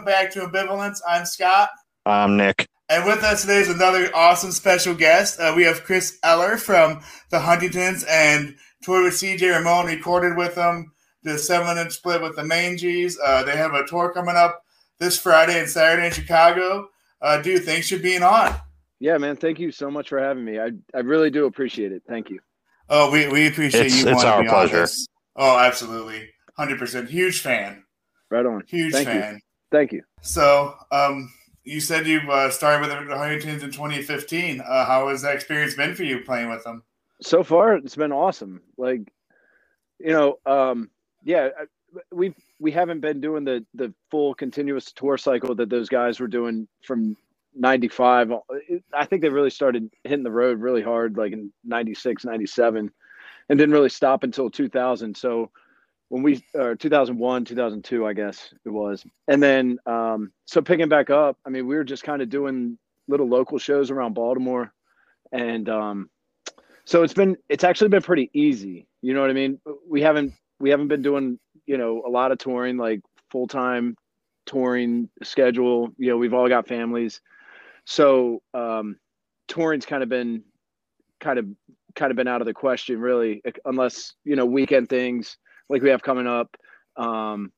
everybody. Welcome back to Ambivalence. I'm Scott. I'm Nick. And with us today is another awesome special guest. Uh, we have Chris Eller from the Huntingtons and toured with CJ Ramone, recorded with them the seven inch split with the Manges. Uh, they have a tour coming up this Friday and Saturday in Chicago. Uh, dude, thanks for being on. Yeah, man. Thank you so much for having me. I, I really do appreciate it. Thank you. Oh, we, we appreciate It's- you. it's wanting to our be on pleasure. this. Oh, absolutely. 100%. Huge fan. Right on. Huge Thank you. Thank you. So, um, you said you uh, started with the Huntingtons in 2015. Uh, how has that experience been for you playing with them? So far, it's been awesome. Like, you know, um, yeah, we we haven't been doing the the full continuous tour cycle that those guys were doing from 95 i think they really started hitting the road really hard like in 96 97 and didn't really stop until 2000 so when we or 2001 2002 i guess it was. And then um so picking back up i mean we were just kind of doing little local shows around baltimore. And um so it's been it's actually been pretty easy. You know what i mean? We haven't we haven't been doing you know a lot of touring like full-time touring schedule. You know we've all got families. So um touring's kind of been kind of kind of been out of the question really unless you know weekend things like we have coming up. Um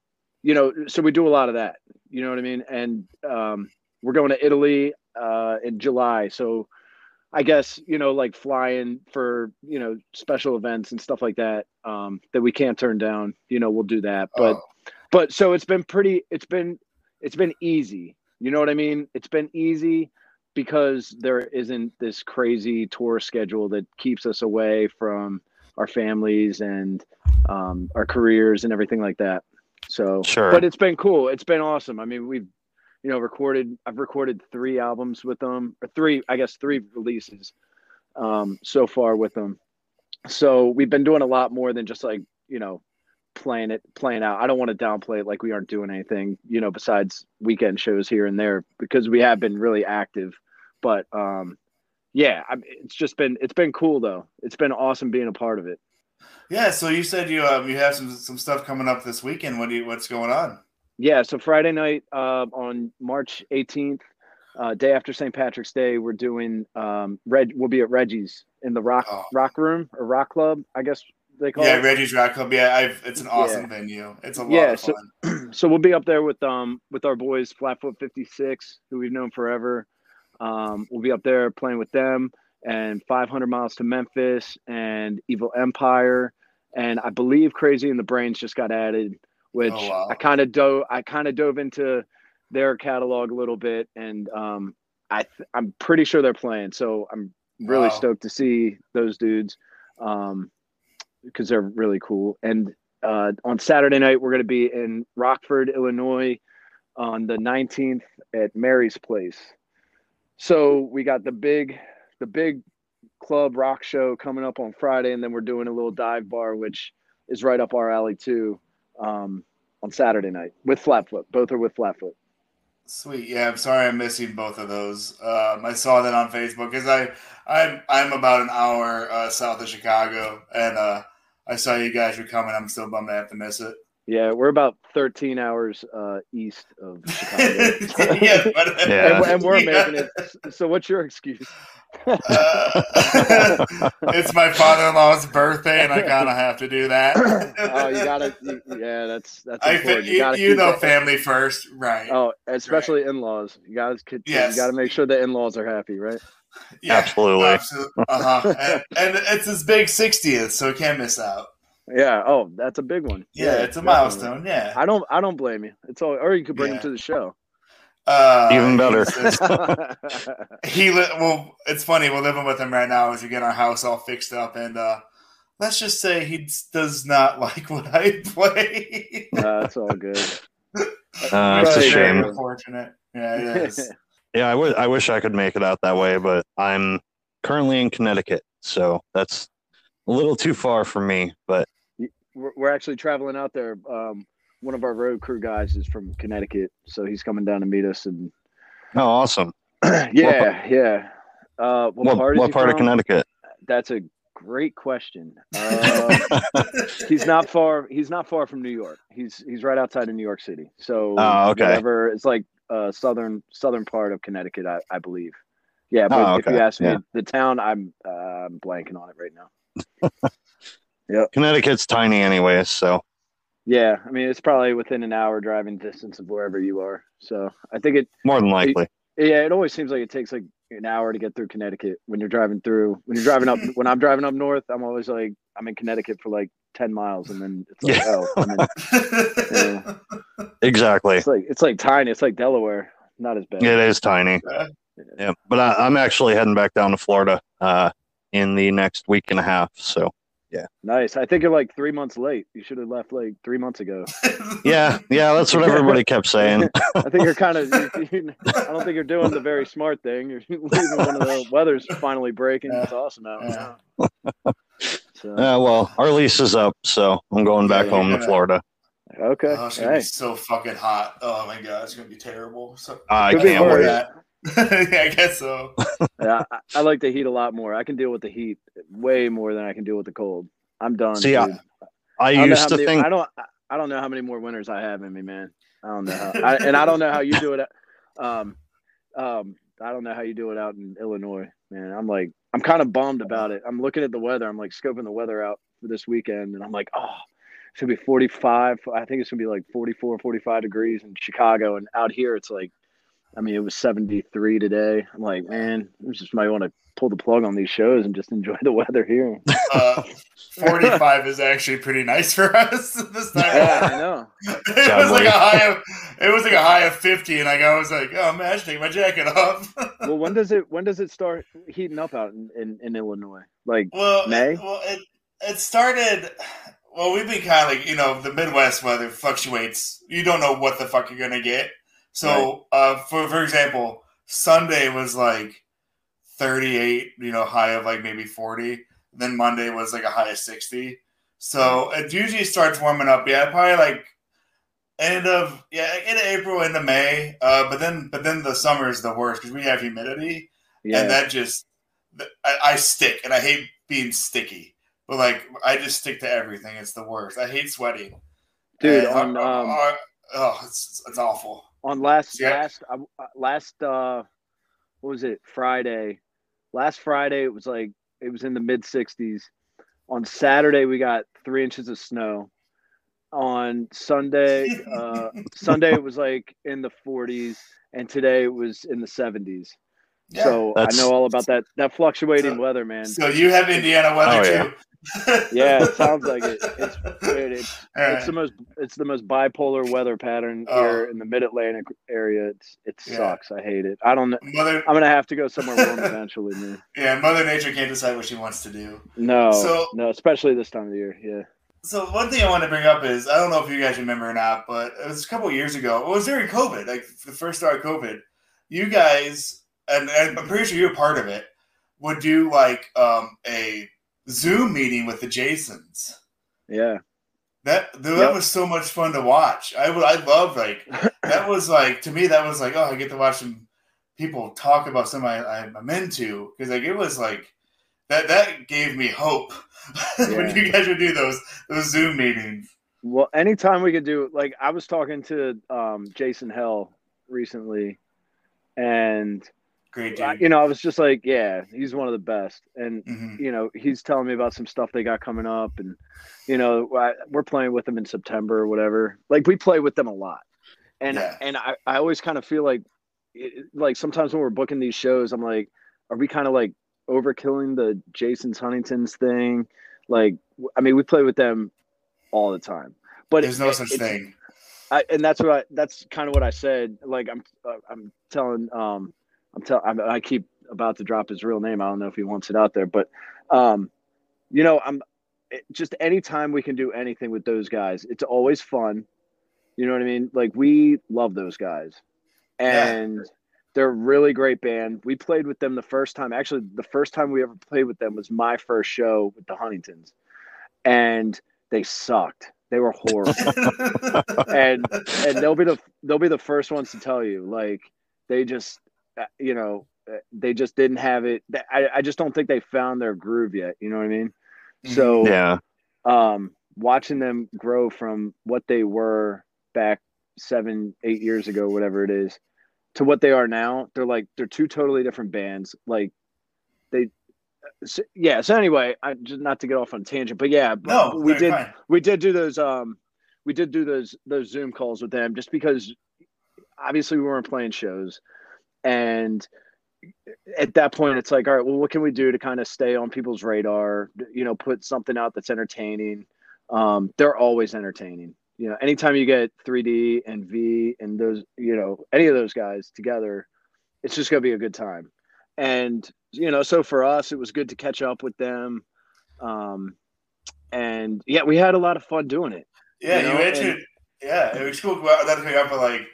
you know so we do a lot of that you know what i mean? And um we're going to italy uh in july. So i guess you know like flying for you know special events and stuff like that um that we can't turn down you know we'll do that. But Oh, but so it's been pretty it's been it's been easy. You know what i mean? It's been easy because there isn't this crazy tour schedule that keeps us away from our families and um, our careers and everything like that. So Sure. but it's been cool. It's been awesome. I mean we've you know recorded i've recorded three albums with them or three i guess three releases um, so far with them. So we've been doing a lot more than just like you know playing it playing out. I don't want to downplay it like we aren't doing anything you know besides weekend shows here and there because we have been really active. But um yeah I it's just been it's been cool though it's been awesome being a part of it yeah. So you said you um, you have some some stuff coming up this weekend. What do you what's going on? yeah so friday night uh, on march 18th uh, day after st patrick's day we're doing um red we'll be at reggie's in the rock Oh. rock room or rock club i guess they call Yeah, it Reggie's Rock Club. Yeah, I've it's an awesome Yeah. venue. It's a lot Yeah, of so- fun. so we'll be up there with um with our boys Flatfoot 56, who we've known forever. Um, we'll be up there playing with them and 500 miles to Memphis and Evil Empire and I believe Crazy and the Brains just got added, which Oh, wow. I kind of dove I kind of dove into their catalog a little bit and um I th- I'm pretty sure they're playing. So I'm really Wow. stoked to see those dudes um because they're really cool and uh, on Saturday night, we're going to be in Rockford, Illinois on the 19th at Mary's Place. So we got the big, the big club rock show coming up on Friday, and then we're doing a little dive bar, which is right up our alley too, um, on Saturday night with Flatfoot. Both are with Flatfoot. Sweet. Yeah, I'm sorry I'm missing both of those. Um, I saw that on Facebook because I I'm I'm about an hour uh, south of Chicago, and uh, I saw you guys were coming. I'm still bummed I have to miss it. Yeah, we're about 13 hours uh, east of Chicago. yeah, but, Yeah. and, and we're Yeah. making it. So, what's your excuse? Uh, it's my father-in-law's birthday, and I kind of have to do that. oh, you gotta. You, yeah, that's that's I important. you, gotta you know it- family first, right? Oh, especially in-laws. You guys could. Yes. You got to make sure the in-laws are happy, right? yeah, Absolutely. absolutely. Uh-huh. and, and it's his big 60th, so we can't miss out. Yeah. Oh, that's a big one. Yeah, it's a definitely. milestone. Yeah. I don't. I don't blame you. It's all. Or you could bring Yeah. him to the show. Uh, Even better. he li- well it's funny we're living with him right now as we get our house all fixed up and uh let's just say he does not like what i play Uh, that's all good. Uh, it's a shame. unfortunate yeah it is Yeah, I wi- I wish I could make it out that way, but I'm currently in Connecticut, so that's a little too far for me. But we're, we're actually traveling out there. Um, one of our road crew guys is from Connecticut, so he's coming down to meet us. And oh, awesome! yeah, yeah. Uh, what, What, part, what part of? Connecticut? That's a great question. Uh, he's not far. He's not far from New York. He's he's right outside of New York City. So Oh, okay. whatever. It's like uh, southern southern part of Connecticut, I, I believe. Yeah, but Oh, if you ask me Yeah. the town, I'm uh, I'm blanking on it right now. Connecticut's tiny anyways, so Yeah, I mean it's probably within an hour driving distance of wherever you are. So I think it. more than likely. Yeah, it always seems like it takes like an hour to get through Connecticut when you're driving through. When you're driving up, when I'm driving up north, I'm always like I'm in Connecticut for like ten miles, and then it's like Yeah. oh, I'm Yeah. Exactly. it's like it's like tiny. It's like Delaware, not as bad. It is tiny. Yeah. Yeah, but I, I'm actually heading back down to Florida uh, in the next week and a half. So Nice. I think you're like three months late. You should have left like three months ago. yeah, yeah, that's what everybody kept saying. I think you're kind of. I don't think you're doing the very smart thing. You're leaving one of the weather's finally breaking. It's awesome out. Yeah. now. So, Yeah, well, our lease is up, so I'm going back Yeah, home to. Florida. okay. Oh, it's gonna be so fucking hot. Oh my god, it's gonna be terrible. So I can't wait. that. yeah, I guess so. Yeah, I, I like the heat a lot more. I can deal with the heat way more than I can deal with the cold. I'm done. See, I, dude. I I don't know used how to many- think I don't. I don't know how many more winters I have in me, man. I don't know how, I, and I don't know how you do it. Um, um, I don't know how you do it out in Illinois, man. I'm like, I'm kind of bummed about it. I'm looking at the weather. I'm like scoping the weather out for this weekend, and I'm like, oh, it's gonna be 45. I think it's gonna be like 44, 45 degrees in Chicago, and out here it's like, I mean, it was 73 today. I'm like, man, I just might want to pull the plug on these shows and just enjoy the weather here. Uh, Forty-five is actually pretty nice for us this time. Yeah, I know. it was like a high of it was like a high of fifty, and like I was like, oh man, I should take my jacket off. well when does it when does it start heating up out in, in, in illinois like well, May? It, well, it it started. Well, we've been kind of like you know the Midwest weather fluctuates. You don't know what the fuck you're gonna get. So, uh, for for example, Sunday was like 38, you know, high of like maybe 40. Then Monday was like a high of 60. So it usually starts warming up. Yeah, probably like end of yeah, end of April, into May. Uh, but then but then the summer is the worst because we have humidity, yeah and that just I, I stick, and I hate being sticky. But like I just stick to everything. It's the worst. I hate sweating, dude And, on uh, um oh, it's it's awful. On last Yeah. last uh, last uh what was it? Friday. Last friday it was like it was in the mid 60s on saturday we got three inches of snow. On sunday uh sunday it was like in the 40s and today it was in the 70s Yeah. so That's- i know all about that that fluctuating So- weather man. So you have Indiana weather Oh, too. Yeah, it sounds like it. It's dude, it's All it's the most it's the most bipolar weather pattern Oh. here in the mid Atlantic area. It's it Yeah. sucks. I hate it. I don't know. Mother, I'm gonna have to go somewhere warm eventually, man. yeah, Mother Nature can't decide what she wants to do. No, So- no, especially this time of year. Yeah. So one thing I want to bring up is I don't know if you guys remember or not, but it was a couple years ago. It was during COVID, like the first start of COVID. You guys, and, and I'm pretty sure you're part of it, would do like um, a Zoom meeting with the Jasons. Yeah. That dude, Yep. that was so much fun to watch. I would, I love like that was like to me that was like oh I get to watch some people talk about somebody I, I'm into because like it was like that that gave me hope when you guys would do those those Zoom meetings. Well, anytime we could do like I was talking to um, Jason Hell recently, and Great dude. you know I was just like, yeah, he's one of the best, and Mhm. you know he's telling me about some stuff they got coming up, and you know I, we're playing with them in September or whatever. Like we play with them a lot, and Yeah. and I, I always kind of feel like it, like sometimes when we're booking these shows, I'm like, are we kind of like overkilling the Jason's Huntington's thing? Like, I mean, we play with them all the time, but There's no it- such it's- thing. I, and that's what I, that's kind of what I said. Like I'm, uh, I'm telling, um, I'm telling, I keep about to drop his real name. I don't know if he wants it out there, but, um, you know, I'm it, just anytime we can do anything with those guys, it's always fun. You know what I mean? Like we love those guys, Yeah. and they're a really great band. We played with them the first time. Actually, the first time we ever played with them was my first show with the Huntingtons, and they sucked. They were horrible and and they'll be the they'll be the first ones to tell you like they just you know they just didn't have it. I, I just don't think they found their groove yet. You know what I mean? So Yeah. um, watching them grow from what they were back seven, eight years ago, whatever it is, to what they are now, they're like they're two totally different bands. Like they, so, yeah. So anyway, I just not to get off on a tangent, but yeah, No, we did fine. we did do those um we did do those those Zoom calls with them just because obviously we weren't playing shows and at that point it's like all right well what can we do to kind of stay on people's radar you know put something out that's entertaining um they're always entertaining you know anytime you get 3d and v and those you know any of those guys together it's just going to be a good time and you know so for us it was good to catch up with them um and yeah we had a lot of fun doing it Yeah, You you, know, answered. yeah, it was cool. That came up like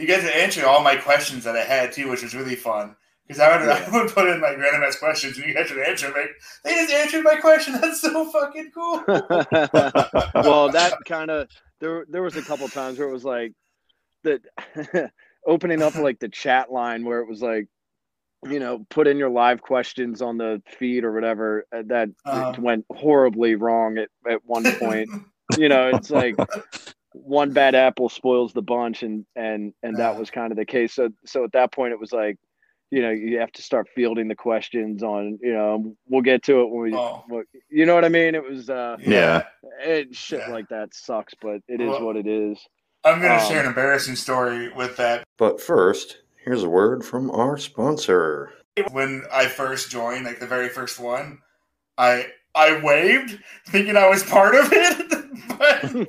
you guys answered all my questions that I had too, which was really fun. Because I would, Yeah. I would put in like random ass questions, and you guys would answer. them, Like they just answered my question. That's so fucking cool. well, that kind of there. There was a couple times where it was like the opening up like the chat line where it was like, you know, put in your live questions on the feed or whatever. uh, That Uh-huh. went horribly wrong at at one point. you know, it's like one bad apple spoils the bunch, and and and that was kind of the case. So so at that point, it was like. You know, you have to start fielding the questions on. You know, we'll get to it when we. Oh. You know what I mean? It was. uh Yeah. it shit Yeah. like that sucks, but it is Well- what it is. I'm gonna Um, share an embarrassing story with that. But first, here's a word from our sponsor. When I first joined, like the very first one, I I waved, thinking I was part of it, but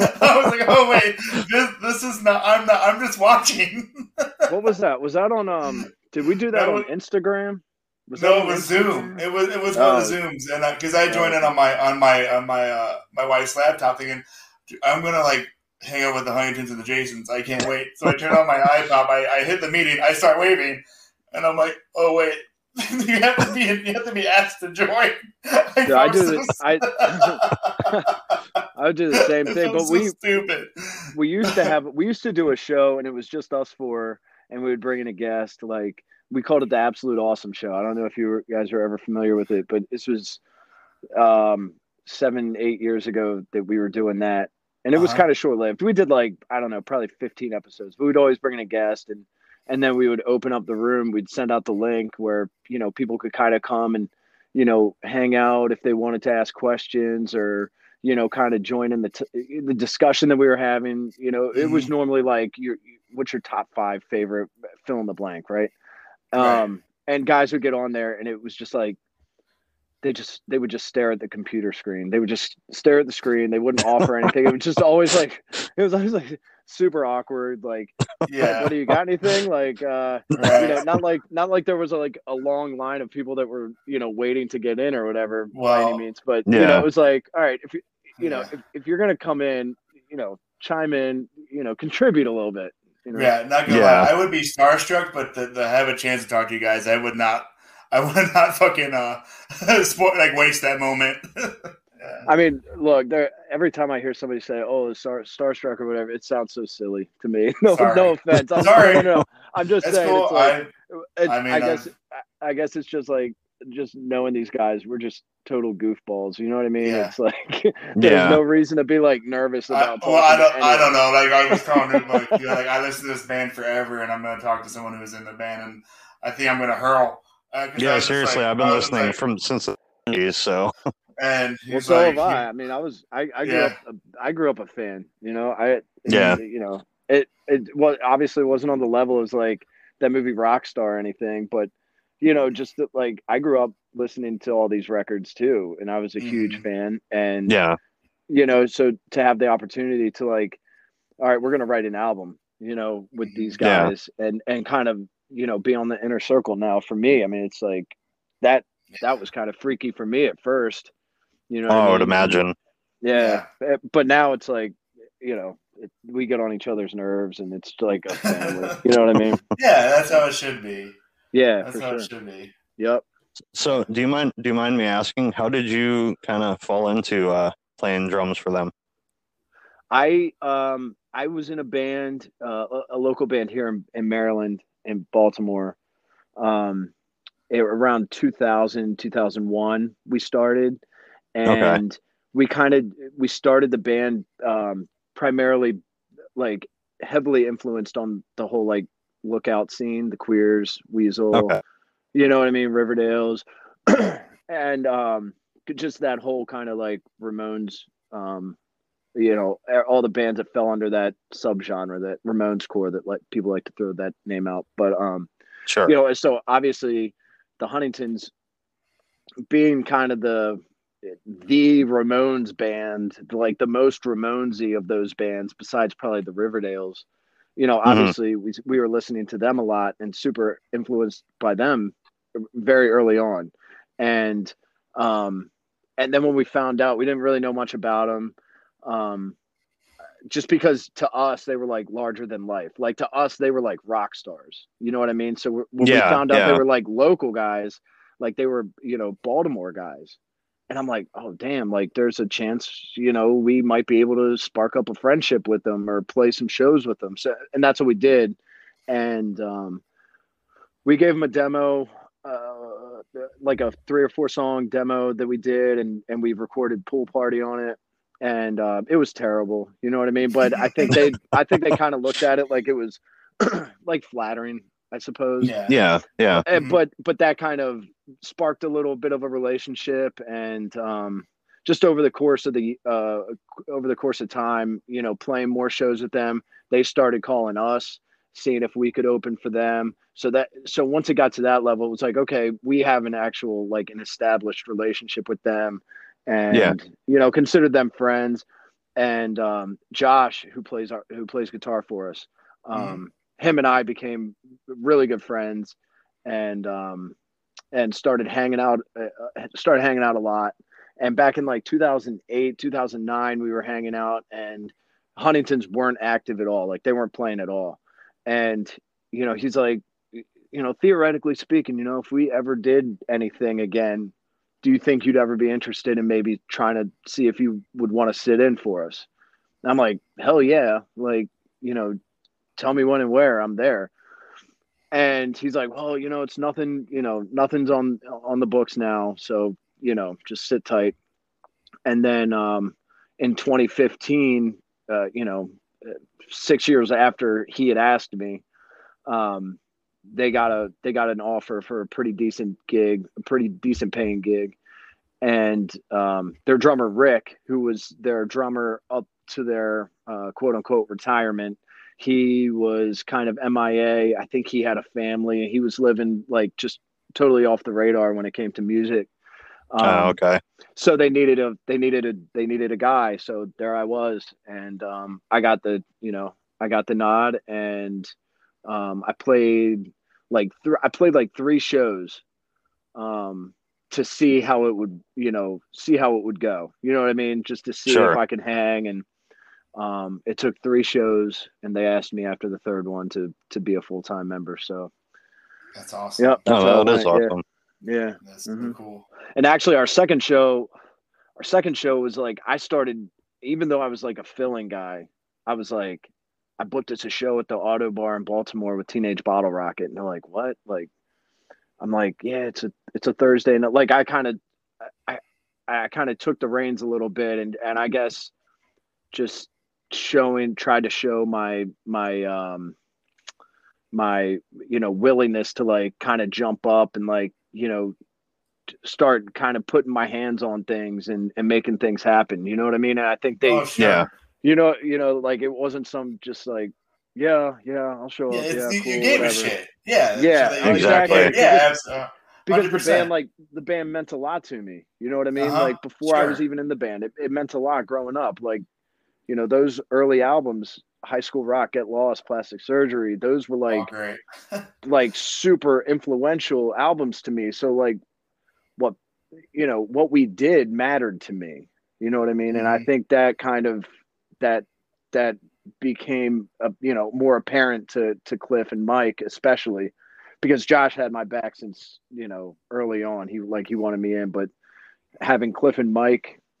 I was like, "Oh wait, this this is not. I'm not. I'm just watching." What was that? Was that on um did we do that That on was- Instagram? Was no, it was Instagram? Zoom. It was it was one of the Oh. Zooms, and because I joined it on my on my on my uh, my wife's laptop, thinking I'm gonna like hang out with the Huntingtons and the Jasons. I can't wait. So I turn on my iPod. I, I hit the meeting. I start waving, and I'm like, oh wait. you have to be you have to be asked to join. I, Yeah, I do so this- I- I would do the same thing, but so we stupid. we used to have we used to do a show and it was just us four and we would bring in a guest like we called it the absolute awesome show i don't know if you were, guys are ever familiar with it but this was um seven eight years ago that we were doing that and it was Uh-huh. kind of short lived we did like i don't know probably 15 episodes but we'd always bring in a guest and and then we would open up the room we'd send out the link where you know people could kind of come and you know hang out if they wanted to ask questions or you know kind of join in the t- the discussion that we were having you know it was normally like your what's your top five favorite fill in the blank right? Right. um and guys would get on there and it was just like they just they would just stare at the computer screen. They would just stare at the screen. They wouldn't offer anything. It was just always like it was always like super awkward like Yeah. what do you got anything like uh Right. you know not like not like there was a, like a long line of people that were you know waiting to get in or whatever by any means but you know it was like all right if you you know Yeah. if, if you're gonna come in you know chime in you know contribute a little bit you know Yeah, not gonna Yeah. lie. I would be starstruck, but to, to have a chance to talk to you guys, I would not. I would not fucking uh, sport, like waste that moment. yeah. I mean, look, there. Every time I hear somebody say, "Oh, star starstruck" or whatever, it sounds so silly to me. No, Sorry. no offense. I'm, Sorry. No, no, no. I'm just That's saying. cool. It's like, I, it, I I, guess, I, I guess it's just like just knowing these guys. We're just total goofballs. You know what I mean? Yeah. It's like there's Yeah. no reason to be like nervous I, about. well, I don't. I don't know. Like I was telling him, like, you know, like I listened to this band forever, and I'm gonna talk to someone who's in the band, and I think I'm gonna hurl. Uh, 'cause I Yeah, was just seriously, like- I've been listening like- from since the 90s, so And Well, so like, have I. I mean, I was I, I grew Yeah. up I grew up a fan. You know, I Yeah. You know, it it well obviously wasn't on the level as like that movie Rockstar or anything, but you know, just that, like I grew up listening to all these records too, and I was a huge Mhm. fan. And yeah, you know, so to have the opportunity to like, all right, we're gonna write an album, you know, with these Yeah. guys, and and kind of you know be on the inner circle now. For me, I mean, it's like that that was kind of freaky for me at first. You know, oh, I would imagine. Yeah, eh, but now it's like, you know, it, we get on each other's nerves, and it's like a family. you know what I mean? yeah, that's how it should be. Yeah, That's for how sure. it should be. Yep. So, do you mind do you mind me asking how did you kind of fall into uh, playing drums for them? I um I was in a band, uh, a, a local band here in, in Maryland, in Baltimore, um, it, around 2000, 2001, we started, and okay. we kind of we started the band um, primarily like heavily influenced on the whole like lookout scene, the queers, Weasel, okay. you know what I mean, Riverdale's, and um, just that whole kind of like Ramones, um, you know, all the bands that fell under that subgenre, that Ramones core, that like people like to throw that name out, but um, sure, you know, so obviously the Huntingtons being kind of the the Ramones band, like the most Ramonesy of those bands, besides probably the Riverdales. You know, mm-hmm. obviously mm-hmm. we we were listening to them a lot and super influenced by them very early on, and um, and then when we found out, we didn't really know much about them. Um, just because to us they were like larger than life. Like to us they were like rock stars. You know what I mean? So when yeah, we found out yeah. they were like local guys, like they were you know Baltimore guys, and I'm like, oh damn, like there's a chance you know we might be able to spark up a friendship with them or play some shows with them. So and that's what we did, and um, we gave them a demo. Uh, like a three or four song demo that we did and and we recorded pool party on it and uh, it was terrible. You know what I mean? But I think they, I think they kind of looked at it like it was like flattering, I suppose. Yeah, yeah, yeah. And, mm-hmm. but but that kind of sparked a little bit of a relationship, and um, just over the course of the uh, over the course of time, you know, playing more shows with them, they started calling us, seeing if we could open for them. So that so once it got to that level, it was like, okay, we have an actual like an established relationship with them and yeah. you know considered them friends. And um, Josh, who plays our, who plays guitar for us, um, mm. Him and I became really good friends, and um, and started hanging out uh, uh started hanging out a lot. And back in like 2008, 2009, we were hanging out, and Huntingtons weren't active at all. Like they weren't playing at all. And you know, he's like, you know, theoretically speaking, you know, if we ever did anything again, do you think you'd ever be interested in maybe trying to see if you would want to sit in for us? And I'm like, hell yeah. Like, you know, tell me when and where I'm there. And he's like, well, you know, it's nothing, you know, nothing's on, on the books now. So, you know, just sit tight. And then, um, in 2015, uh, you know, six years after he had asked me, um, they got a they got an offer for a pretty decent gig, a pretty decent paying gig, and um, their drummer Rick, who was their drummer up to their uh, quote unquote retirement, he was kind of MIA. I think he had a family. And he was living like just totally off the radar when it came to music. Um, oh, okay. So they needed a they needed a they needed a guy. So there I was, and um, I got the you know I got the nod, and um, I played like th- I played like three shows um, to see how it would, you know, see how it would go. You know what I mean? Just to see sure. if I could hang. And um, it took three shows, and they asked me after the third one to to be a full time member. So that's awesome. Yep. Oh, that is awesome. Yeah. yeah. That's mm-hmm. cool. And actually, our second show, our second show was like I started, even though I was like a filling guy, I was like I booked us a show at the Ottobar in Baltimore with Teenage Bottle Rocket, and they're like, "What?" Like, I'm like, "Yeah, it's a it's a Thursday," and like I kind of I I kind of took the reins a little bit, and and I guess just showing tried to show my my um my you know willingness to like kind of jump up and like you know start kind of putting my hands on things and and making things happen you know what i mean and i think they oh, sure. yeah you know, you know, like it wasn't some just like, yeah, yeah, I'll show yeah, up. Yeah, you, cool, you gave whatever. a shit. Yeah, yeah, exactly. Yeah, because, because the band, like the band, meant a lot to me. You know what I mean? Uh-huh. Like before sure. I was even in the band, it, it meant a lot growing up. Like, you know, those early albums, High School Rock, Get Lost, Plastic Surgery, those were like, oh, like super influential albums to me. So like, what you know, what we did mattered to me. You know what I mean? Mm-hmm. And I mm-hmm. think that kind of that that became a, you know more apparent to to Cliff and Mike especially because Josh had my back since you know early on he like he wanted me in but having Cliff and Mike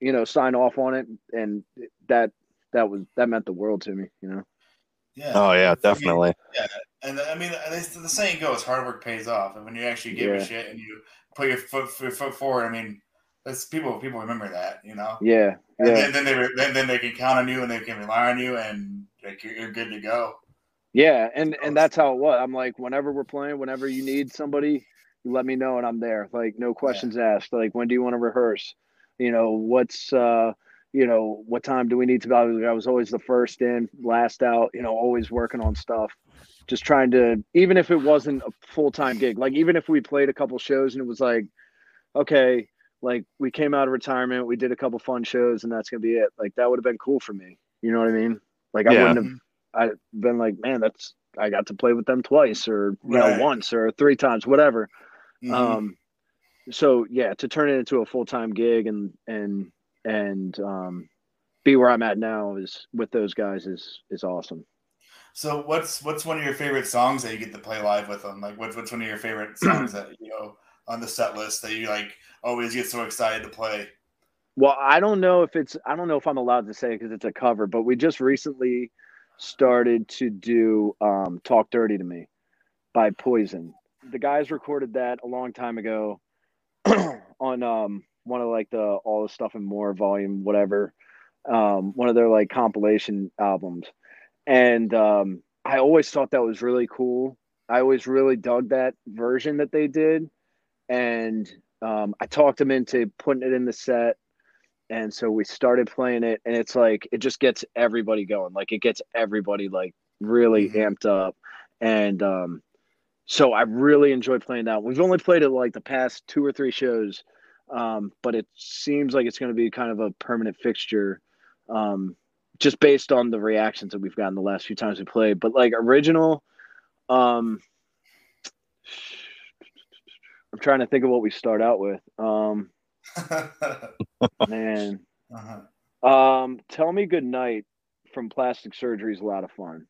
you know sign off on it and that that was that meant the world to me you know Yeah. Oh yeah, definitely. Yeah. And I mean, they, the saying goes, "Hard work pays off." And when you actually give Yeah. a shit and you put your foot your foot forward, I mean, that's people people remember that, you know. Yeah, And yeah, then, then they then, then they can count on you and they can rely on you, and like you're, you're good to go. yeah, and and that's how it was. I'm like, whenever we're playing, whenever you need somebody, you let me know and I'm there. Like no questions asked. Like when do you want to rehearse? You know what's uh you know what time do we need to? I was always the first in, last out. You know, always working on stuff. Just trying to, even if it wasn't a full time gig, like even if we played a couple shows and it was like, okay, like we came out of retirement, we did a couple fun shows, and that's gonna be it. Like that would have been cool for me. You know what I mean? Like I Yeah. wouldn't have. I'd been like, man, that's I got to play with them twice, or you Right. know, once, or three times, whatever. Mhm. Um, so yeah, to turn it into a full time gig and and and um, be where I'm at now is with those guys is is awesome. so what's what's one of your favorite songs that you get to play live with them? Like what's what's one of your favorite songs that you know on the set list that you like always get so excited to play? Well, I don't know if it's I don't know if I'm allowed to say because it's a cover, but we just recently started to do um, "Talk Dirty to Me" by Poison. The guys recorded that a long time ago on um, one of like the All the Stuff and More volume, whatever, um, one of their like compilation albums, and um, I always thought that was really cool. I always really dug that version that they did, and um, I talked them into putting it in the set. And so we started playing it and it's like it just gets everybody going. Like it gets everybody like really Mhm. amped up. And um so i really enjoyed playing that. We've only played it like the past two or three shows um but it seems like it's going to be kind of a permanent fixture um just based on the reactions that we've gotten the last few times we played but like original um i'm trying to think of what we start out with um man uh-huh. Um, Tell Me Good Night from Plastic Surgery is a lot of fun.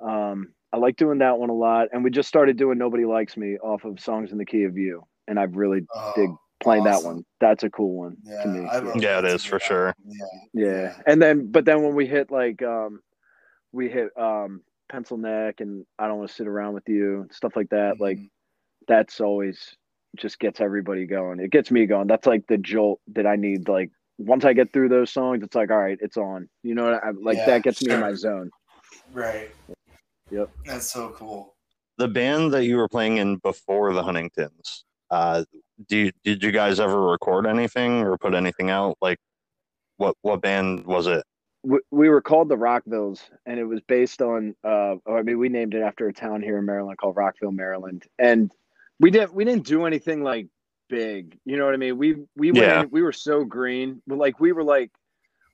Um, I like doing that one a lot, and we just started doing Nobody Likes Me off of Songs in the Key of You, and I've really Oh, dig playing that one. That's a cool one Yeah, to me. Yeah, it that is too. for sure. Yeah. yeah, and then but then when we hit like um, we hit um Pencil Neck and I Don't Want to Sit Around with You, stuff like that. Like Mhm. that's always just gets everybody going. It gets me going. That's like the jolt that I need. Like once I get through those songs, it's like all right, it's on. You know, what I, like Yeah, that gets me in my zone. right. Yep. That's so cool. The band that you were playing in before the Huntingtons, uh, do you, did you guys ever record anything or put anything out? Like, what what band was it? we, we were called the Rockvilles, and it was based on. Uh, I mean, we named it after a town here in Maryland called Rockville, Maryland, and we didn't we didn't do anything like big. You know what I mean? We we went Yeah. in, we were so green, but like we were like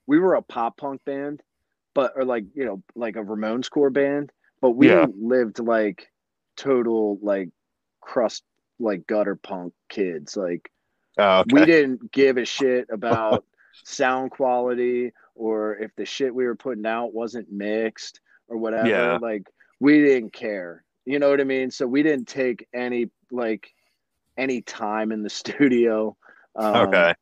we were a pop punk band, but or like you know like a Ramones core band, but we Yeah. lived like total like crust like gutter punk kids like Oh, we didn't give a shit about sound quality or if the shit we were putting out wasn't mixed or whatever. Yeah. Like we didn't care. You know what I mean? So we didn't take any like any time in the studio. Um, Okay.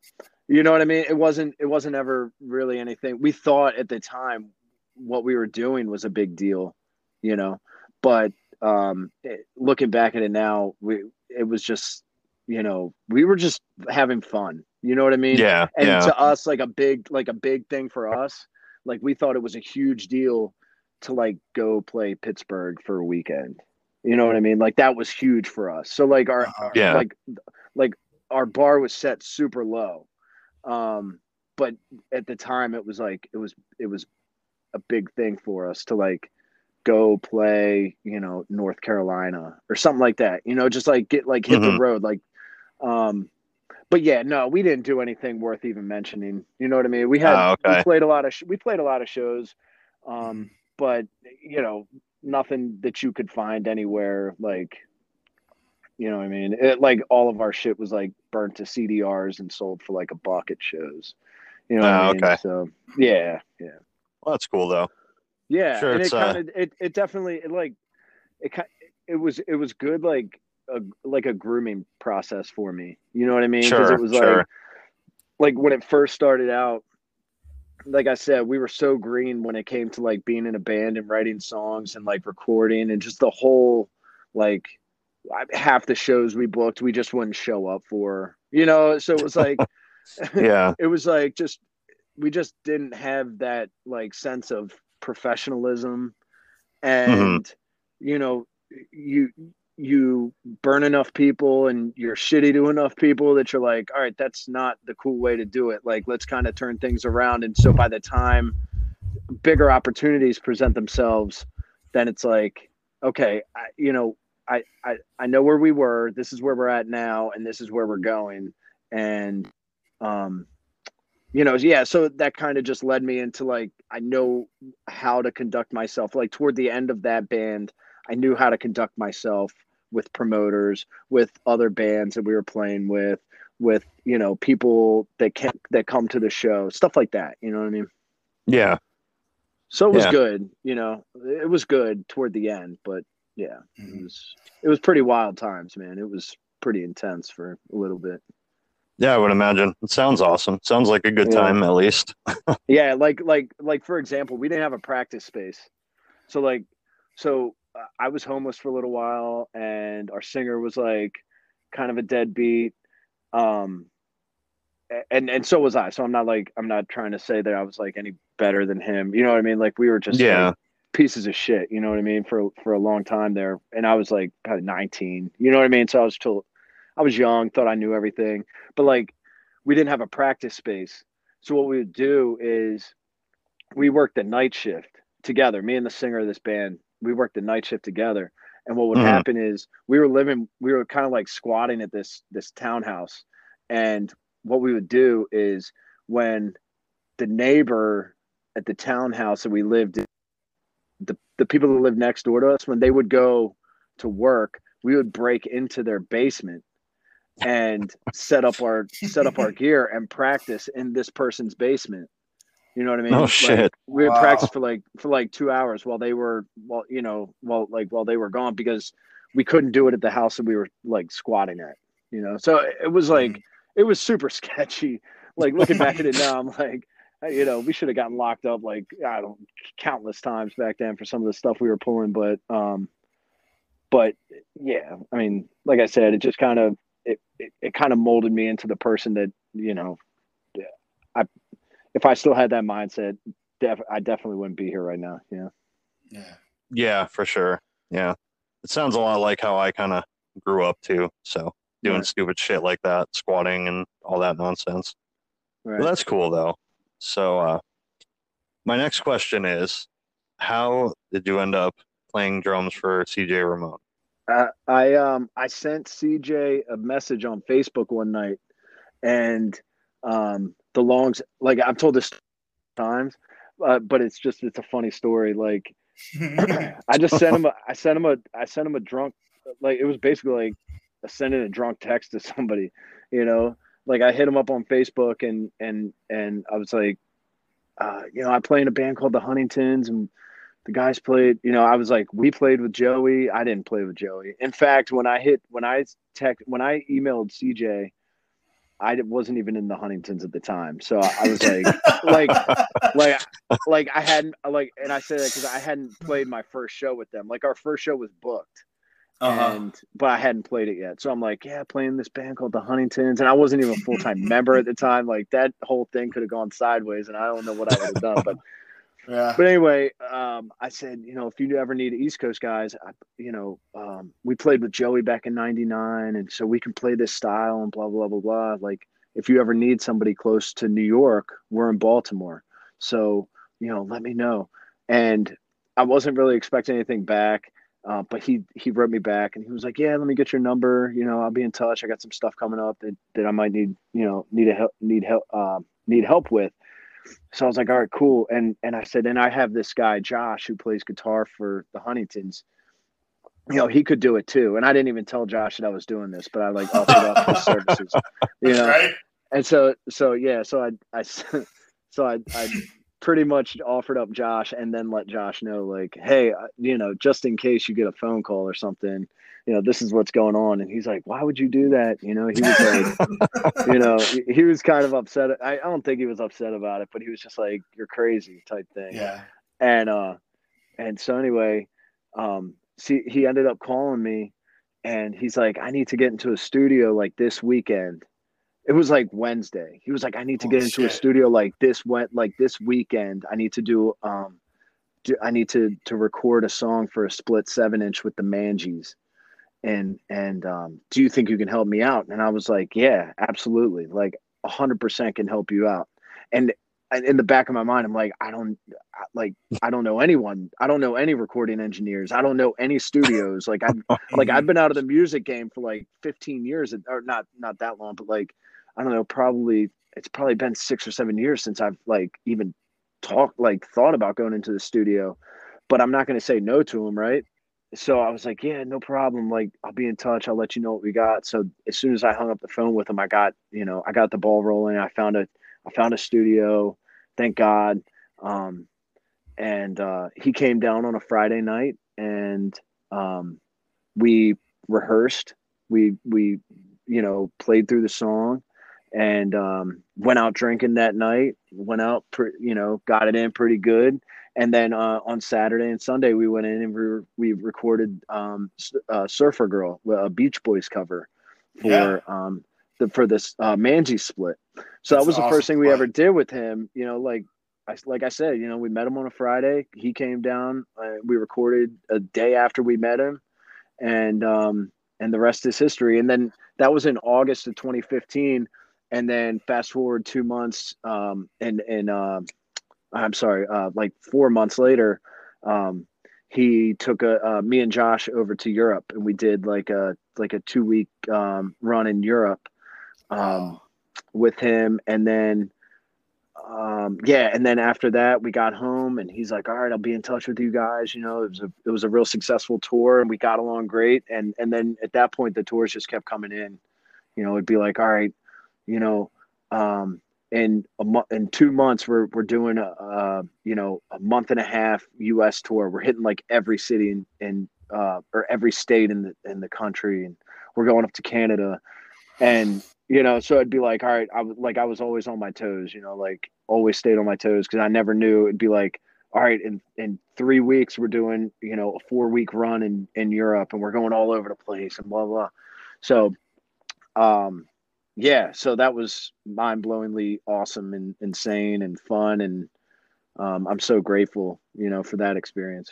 You know what I mean? It wasn't it wasn't ever really anything. We thought at the time what we were doing was a big deal, you know. But um it, looking back at it now, we it was just you know, we were just having fun. You know what I mean? Yeah. and Yeah. to us like a big like a big thing for us like we thought it was a huge deal to like go play pittsburgh for a weekend you know what i mean like that was huge for us so like our Uh-huh. Yeah. like like our bar was set super low um but at the time it was like it was it was a big thing for us to like go play you know north carolina or something like that you know just like get like hit the Mhm. road like um but yeah no we didn't do anything worth even mentioning you know what i mean we had Oh, okay. we played a lot of sh- we played a lot of shows um but you know nothing that you could find anywhere like you know what i mean it, like all of our shit was like burnt to cdrs and sold for like a buck at shows you know what Oh, I mean? okay. so yeah yeah Well, that's cool though. Yeah Sure, and it uh, kind of it, it definitely it like it kind it was it was good like a like a grooming process for me you know what i mean Sure, it was sure. like like when it first started out like I said, we were so green when it came to like being in a band and writing songs and like recording and just the whole like half the shows we booked we just wouldn't show up for. You know, so it was like yeah. it was like just we just didn't have that like sense of professionalism and mm-hmm. you know you you burn enough people and you're shitty to enough people that you're like, all right, that's not the cool way to do it. Like, let's kind of turn things around. And so by the time bigger opportunities present themselves, then it's like, okay, I, you know, I, I, I know where we were, this is where we're at now, and this is where we're going. And, um, you know, yeah, so that kind of just led me into like, I know how to conduct myself. Like toward the end of that band, I knew how to conduct myself with promoters, with other bands that we were playing with, with you know people that can that come to the show, stuff like that. You know what I mean? Yeah. So it was yeah. good. You know, it was good toward the end, but yeah, mm-hmm. it was it was pretty wild times, man. It was pretty intense for a little bit. Yeah, I would imagine. It sounds awesome. Sounds like a good yeah. time at least. yeah, like like like for example, we didn't have a practice space. So like so I was homeless for a little while, and our singer was like kind of a deadbeat. Um, and and so was I. So I'm not like I'm not trying to say that I was like any better than him. You know what I mean? Like we were just yeah. Like, pieces of shit. You know what I mean? For for a long time there, and I was like probably 19. You know what I mean? So I was still, I was young, thought I knew everything, but like we didn't have a practice space. So what we would do is we worked the night shift together. Me and the singer of this band we worked the night shift together. And what would mm-hmm. happen is we were living, we were kind of like squatting at this this townhouse. And what we would do is when the neighbor at the townhouse that we lived in, the, the people that lived next door to us, when they would go to work, we would break into their basement and set up our set up our gear and practice in this person's basement you know what I mean? Oh shit! We would wow. practice for like for like two hours while they were well, you know, while like while they were gone because we couldn't do it at the house that we were like squatting at. You know, so it was like mm. it was super sketchy. Like looking back at it now, I'm like, you know, we should have gotten locked up like I don't countless times back then for some of the stuff we were pulling. But um, but yeah, I mean, like I said, it just kind of it, it, it kind of molded me into the person that you know I if I still had that mindset, def- I definitely wouldn't be here right now. Yeah. Yeah. Yeah, for sure. Yeah. It sounds a lot like how I kind of grew up too. So doing right. stupid shit like that, squatting and all that nonsense. Right. Well, that's cool though. So, uh, my next question is, how did you end up playing drums for CJ Ramone? Uh, I um I sent CJ a message on Facebook one night, and um the longs like I've told this times, uh, but it's just it's a funny story. Like I just sent him a I sent him a I sent him a drunk like it was basically like sending a drunk text to somebody, you know. Like I hit him up on Facebook and and and I was like, uh, you know, I play in a band called the Huntingtons and the guys played, you know, I was like, we played with Joey. I didn't play with Joey. In fact, when I hit when I text when I emailed CJ I wasn't even in the Huntingtons at the time, so I was like, like, like, like I hadn't like, and I said that because I hadn't played my first show with them. Like our first show was booked, uh-huh. and but I hadn't played it yet. So I'm like, yeah, playing this band called the Huntingtons, and I wasn't even a full time member at the time. Like that whole thing could have gone sideways, and I don't know what I would have done, but yeah. But anyway, um, I said, you know, if you ever need East Coast guys, I, you know, um, we played with Joey back in '99, and so we can play this style and blah blah blah blah. Like, if you ever need somebody close to New York, we're in Baltimore, so you know, let me know. And I wasn't really expecting anything back, uh, but he he wrote me back, and he was like, "Yeah, let me get your number. You know, I'll be in touch. I got some stuff coming up that, that I might need, you know, need a help need help uh, need help with." So I was like, all right, cool. And and I said, and I have this guy, Josh, who plays guitar for the Huntingtons. You know, he could do it too. And I didn't even tell Josh that I was doing this, but I like offered up his services. You know, right. and so so yeah, so I I so I I pretty much offered up Josh and then let Josh know, like, hey, uh, you know, just in case you get a phone call or something, you know, this is what's going on. And he's like, why would you do that? You know, he was like, you know, he was kind of upset. I, I don't think he was upset about it, but he was just like, you're crazy type thing. Yeah. And, uh, and so anyway, um, see, he ended up calling me and he's like, I need to get into a studio like this weekend it was like Wednesday. He was like, I need to oh, get into shit. a studio like this went like this weekend. I need to do um do, I need to to record a song for a split seven inch with the Manges. And and um do you think you can help me out? And I was like, Yeah, absolutely. Like a hundred percent can help you out. And in the back of my mind, I'm like, I don't like, I don't know anyone. I don't know any recording engineers. I don't know any studios. Like I've, like I've been out of the music game for like 15 years, or not, not that long, but like I don't know, probably it's probably been six or seven years since I've like even talked like thought about going into the studio, but I'm not going to say no to him, right? So I was like, yeah, no problem. Like I'll be in touch. I'll let you know what we got. So as soon as I hung up the phone with him, I got you know I got the ball rolling. I found a I found a studio. Thank God. Um, and uh, he came down on a Friday night and um, we rehearsed. We we you know played through the song and um, went out drinking that night. Went out, pre- you know, got it in pretty good. And then uh, on Saturday and Sunday, we went in and we, we recorded um, uh, "Surfer Girl," a Beach Boys cover for yeah. um, the for this uh, Manges split. So That's that was the first thing we ever did with him. You know, like I, like I said, you know, we met him on a Friday. He came down. Uh, we recorded a day after we met him, and um, and the rest is history. And then that was in August of 2015 and then fast forward two months um, and and uh, i'm sorry uh, like four months later um, he took a uh, me and josh over to europe and we did like a like a two week um, run in europe um, with him. And then um, yeah and then after that we got home and he's like all right i'll be in touch with you guys. You know it was a it was a real successful tour and we got along great. And and then at that point the tours just kept coming in. You know it'd be like all right you know, um, in a in two months, we're we're doing a, a, you know a month and a half U.S. tour. We're hitting like every city in, in uh, or every state in the in the country, and we're going up to Canada, and you know, so it'd be like, all right, I was like I was always on my toes, you know, like always stayed on my toes because I never knew it'd be like, all right, in in three weeks we're doing you know a four week run in in Europe, and we're going all over the place and blah blah. So, um, yeah, so that was mind blowingly awesome and insane and fun. And um, I'm so grateful, you know, for that experience.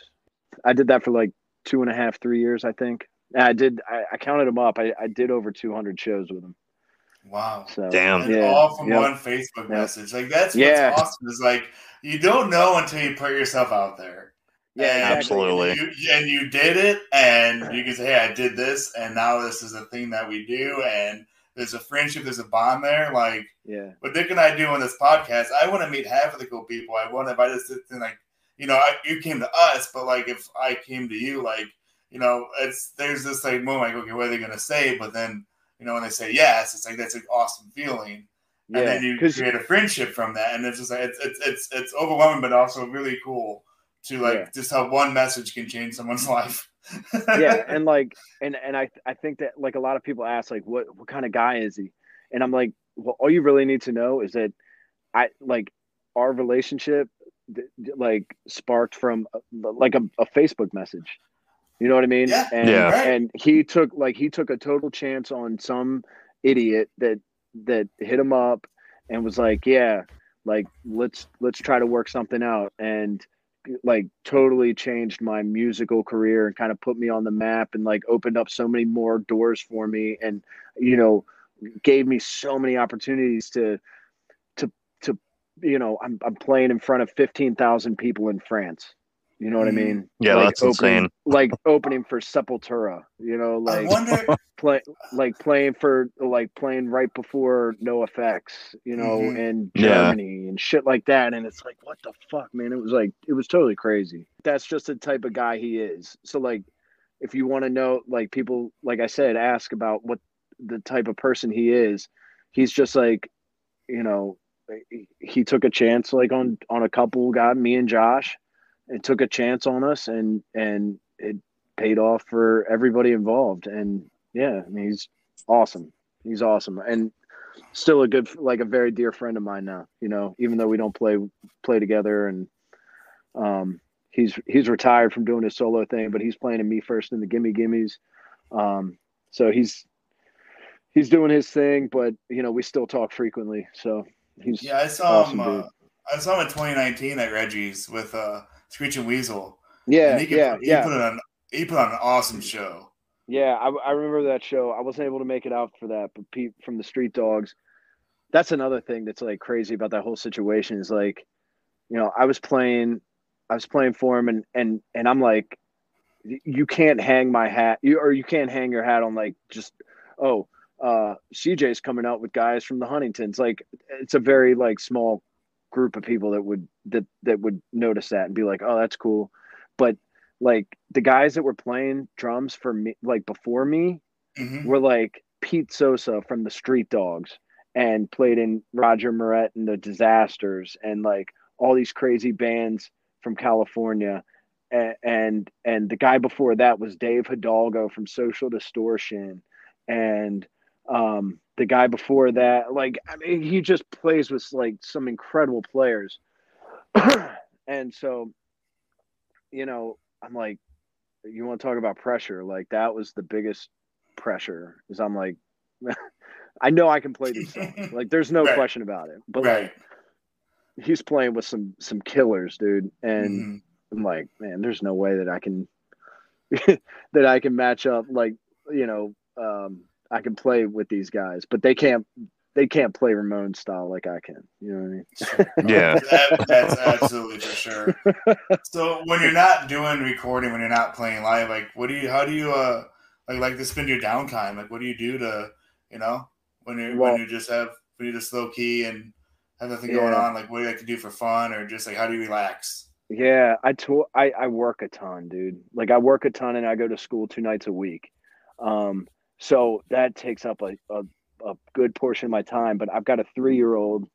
I did that for like two and a half, three years, I think. I did, I, I counted them up. I, I did over 200 shows with them. Wow. So, Damn. And yeah. all from yep. one Facebook yep. message. Like that's yeah. what's awesome is like you don't know until you put yourself out there. Yeah, and absolutely. You, and you did it, and you can say, "Hey, I did this, and now this is a thing that we do." And there's a friendship, there's a bond there. Like, yeah, what Dick and I do on this podcast, I want to meet half of the cool people. I want to, if I just sit and like, you know, I, you came to us, but like if I came to you, like, you know, it's there's this like moment, like, okay, what are they gonna say? But then, you know, when they say yes, it's like that's an awesome feeling. Yeah, and then you create a friendship from that, and it's just like it's it's it's, it's overwhelming, but also really cool to like yeah. just how one message can change someone's life yeah, and like, and and I I think that like a lot of people ask like, what what kind of guy is he? And I'm like, well, all you really need to know is that I like our relationship like sparked from uh, like a, a Facebook message. You know what I mean? Yeah. And yeah. and he took like he took a total chance on some idiot that that hit him up and was like, yeah, like let's let's try to work something out. And like totally changed my musical career and kind of put me on the map and like opened up so many more doors for me and you know gave me so many opportunities to to to you know I'm I'm playing in front of 15,000 people in France you know what I mm-hmm. mean? Yeah, like that's opening, insane. Like opening for Sepultura, you know, like wonder... play, like playing for like playing right before NOFX, you know, mm-hmm. in Germany yeah. and shit like that. And it's like, what the fuck, man? It was like it was totally crazy. That's just the type of guy he is. So like, if you want to know, like people, like I said, ask about what the type of person he is. He's just like, you know, he took a chance like on on a couple guy, me and Josh, and took a chance on us, and and it paid off for everybody involved. And yeah, I mean, he's awesome. He's awesome, and still a good like a very dear friend of mine now. You know, even though we don't play play together, and um, he's he's retired from doing his solo thing, but he's playing in me first in the Gimme Gimmes. Um, so he's he's doing his thing, but you know we still talk frequently. So he's yeah. I saw awesome him. Uh, I saw him in 2019 at Reggie's with uh, Screeching Weasel. Yeah, he could, yeah, he yeah. Put on, he put on an awesome show. Yeah, I, I remember that show. I wasn't able to make it out for that, but Pete from the Street Dogs. That's another thing that's like crazy about that whole situation is like, you know, I was playing, I was playing for him, and and and I'm like, you can't hang my hat, you or you can't hang your hat on like just, oh, uh, CJ's coming out with guys from the Huntingtons. Like, it's a very like small group of people that would that that would notice that and be like, oh, that's cool, but like the guys that were playing drums for me like before me mm-hmm. were like Pete Sosa from the Street Dogs and played in Roger Miret and the Disasters and like all these crazy bands from California. And, and and the guy before that was Dave Hidalgo from Social Distortion, and um, the guy before that, like I mean, he just plays with like some incredible players, and so, you know, I'm like, you want to talk about pressure? Like that was the biggest pressure. Is I'm like, I know I can play these songs. Like there's no right. question about it. But right. like, he's playing with some some killers, dude. And mm-hmm. I'm like, man, there's no way that I can that I can match up. Like, you know, um, I can play with these guys, but they can't they can't play Ramone style like I can. You know what I mean? yeah, that, that's absolutely for sure. So when you're not doing recording, when you're not playing live, like what do you? How do you uh like like to spend your downtime? Like what do you do to you know when you well, when you just have when you just low key and have nothing yeah. going on? Like what do you like to do for fun or just like how do you relax? Yeah, I tour. I I work a ton, dude. Like I work a ton and I go to school two nights a week. Um, so that takes up a, a a good portion of my time. But I've got a three year old.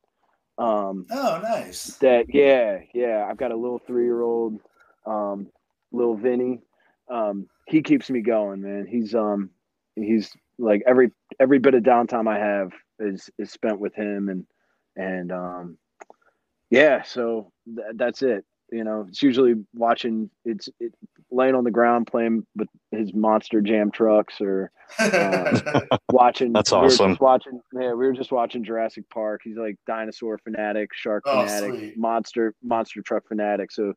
Um, oh, nice. That yeah, yeah. I've got a little three year old, um, little Vinny. Um, he keeps me going, man. He's um, he's like every every bit of downtime I have is is spent with him, and and um, yeah. So th- that's it. You know, it's usually watching. It's it, laying on the ground playing with his monster jam trucks or uh, watching. That's awesome. We watching, yeah, we were just watching Jurassic Park. He's like dinosaur fanatic, shark oh, fanatic, sweet. monster monster truck fanatic. So,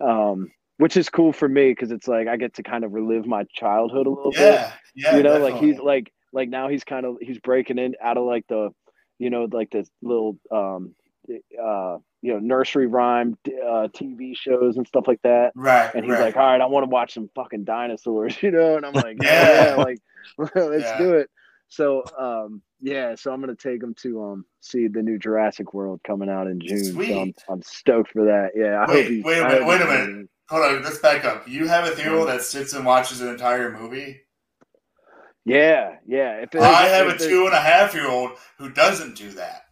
um, which is cool for me because it's like I get to kind of relive my childhood a little yeah, bit. Yeah, you know, definitely. like he's like like now he's kind of he's breaking in out of like the, you know, like this little um uh you know nursery rhyme uh, TV shows and stuff like that. Right. And he's right. like, all right, I want to watch some fucking dinosaurs, you know. And I'm like, yeah, yeah like let's yeah. do it. So um, yeah, so I'm gonna take him to um see the new Jurassic World coming out in June. Sweet. So I'm, I'm stoked for that. Yeah. I wait, hope wait a minute. Wait a minute. Hold on. Let's back up. You have a three-year-old that sits and watches an entire movie. Yeah, yeah. If I have a two and a half year old who doesn't do that.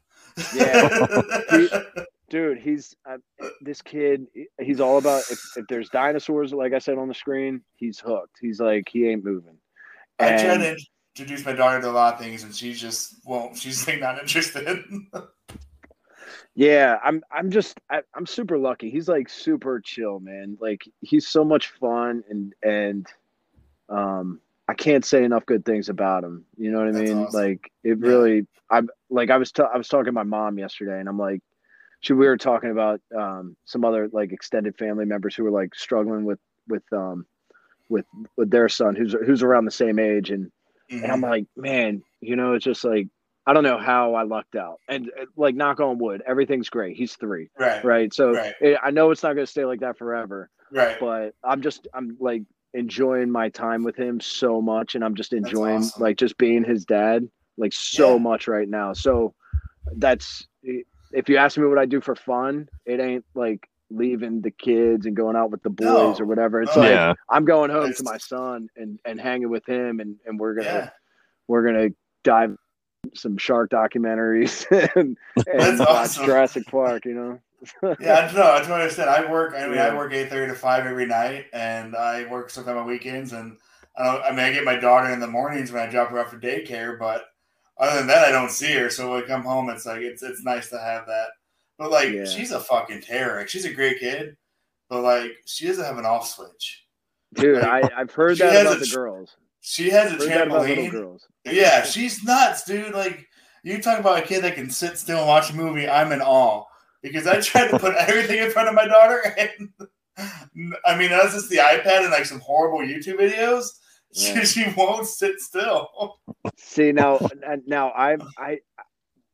Yeah, dude, he's uh, this kid. He's all about if, if there's dinosaurs, like I said on the screen, he's hooked. He's like he ain't moving. And, I try to introduce my daughter to a lot of things, and she just won't. She's like not interested. yeah, I'm. I'm just. I, I'm super lucky. He's like super chill, man. Like he's so much fun, and and um I can't say enough good things about him. You know what I That's mean? Awesome. Like it really. I'm like I was. T- I was talking to my mom yesterday, and I'm like, she we were talking about um, some other like extended family members who were like struggling with with um with with their son who's who's around the same age, and mm-hmm. and I'm mm-hmm. like, man, you know, it's just like I don't know how I lucked out. And like, knock on wood, everything's great. He's three, right? Right. So right. It, I know it's not going to stay like that forever, right? But I'm just, I'm like enjoying my time with him so much and I'm just enjoying awesome. like just being his dad like so yeah. much right now. So that's if you ask me what I do for fun, it ain't like leaving the kids and going out with the boys no. or whatever. It's oh, like yeah. I'm going home it's... to my son and and hanging with him and and we're going to yeah. we're going to dive some shark documentaries and, and watch awesome. Jurassic Park. You know. yeah, I know. I understand. I work. I mean, yeah. I work eight thirty to five every night, and I work sometimes on weekends. And I don't. I mean, I get my daughter in the mornings when I drop her off for daycare, but other than that, I don't see her. So when I come home, it's like it's it's nice to have that. But like, yeah. she's a fucking terror. She's a great kid, but like, she doesn't have an off switch. Dude, like, I I've heard that about a, the girls. She has a trampoline. Yeah, she's nuts, dude. Like you talk about a kid that can sit still and watch a movie. I'm in awe because I tried to put everything in front of my daughter, and I mean, that's just the iPad and like some horrible YouTube videos. Yeah. She, she won't sit still. See now, now I I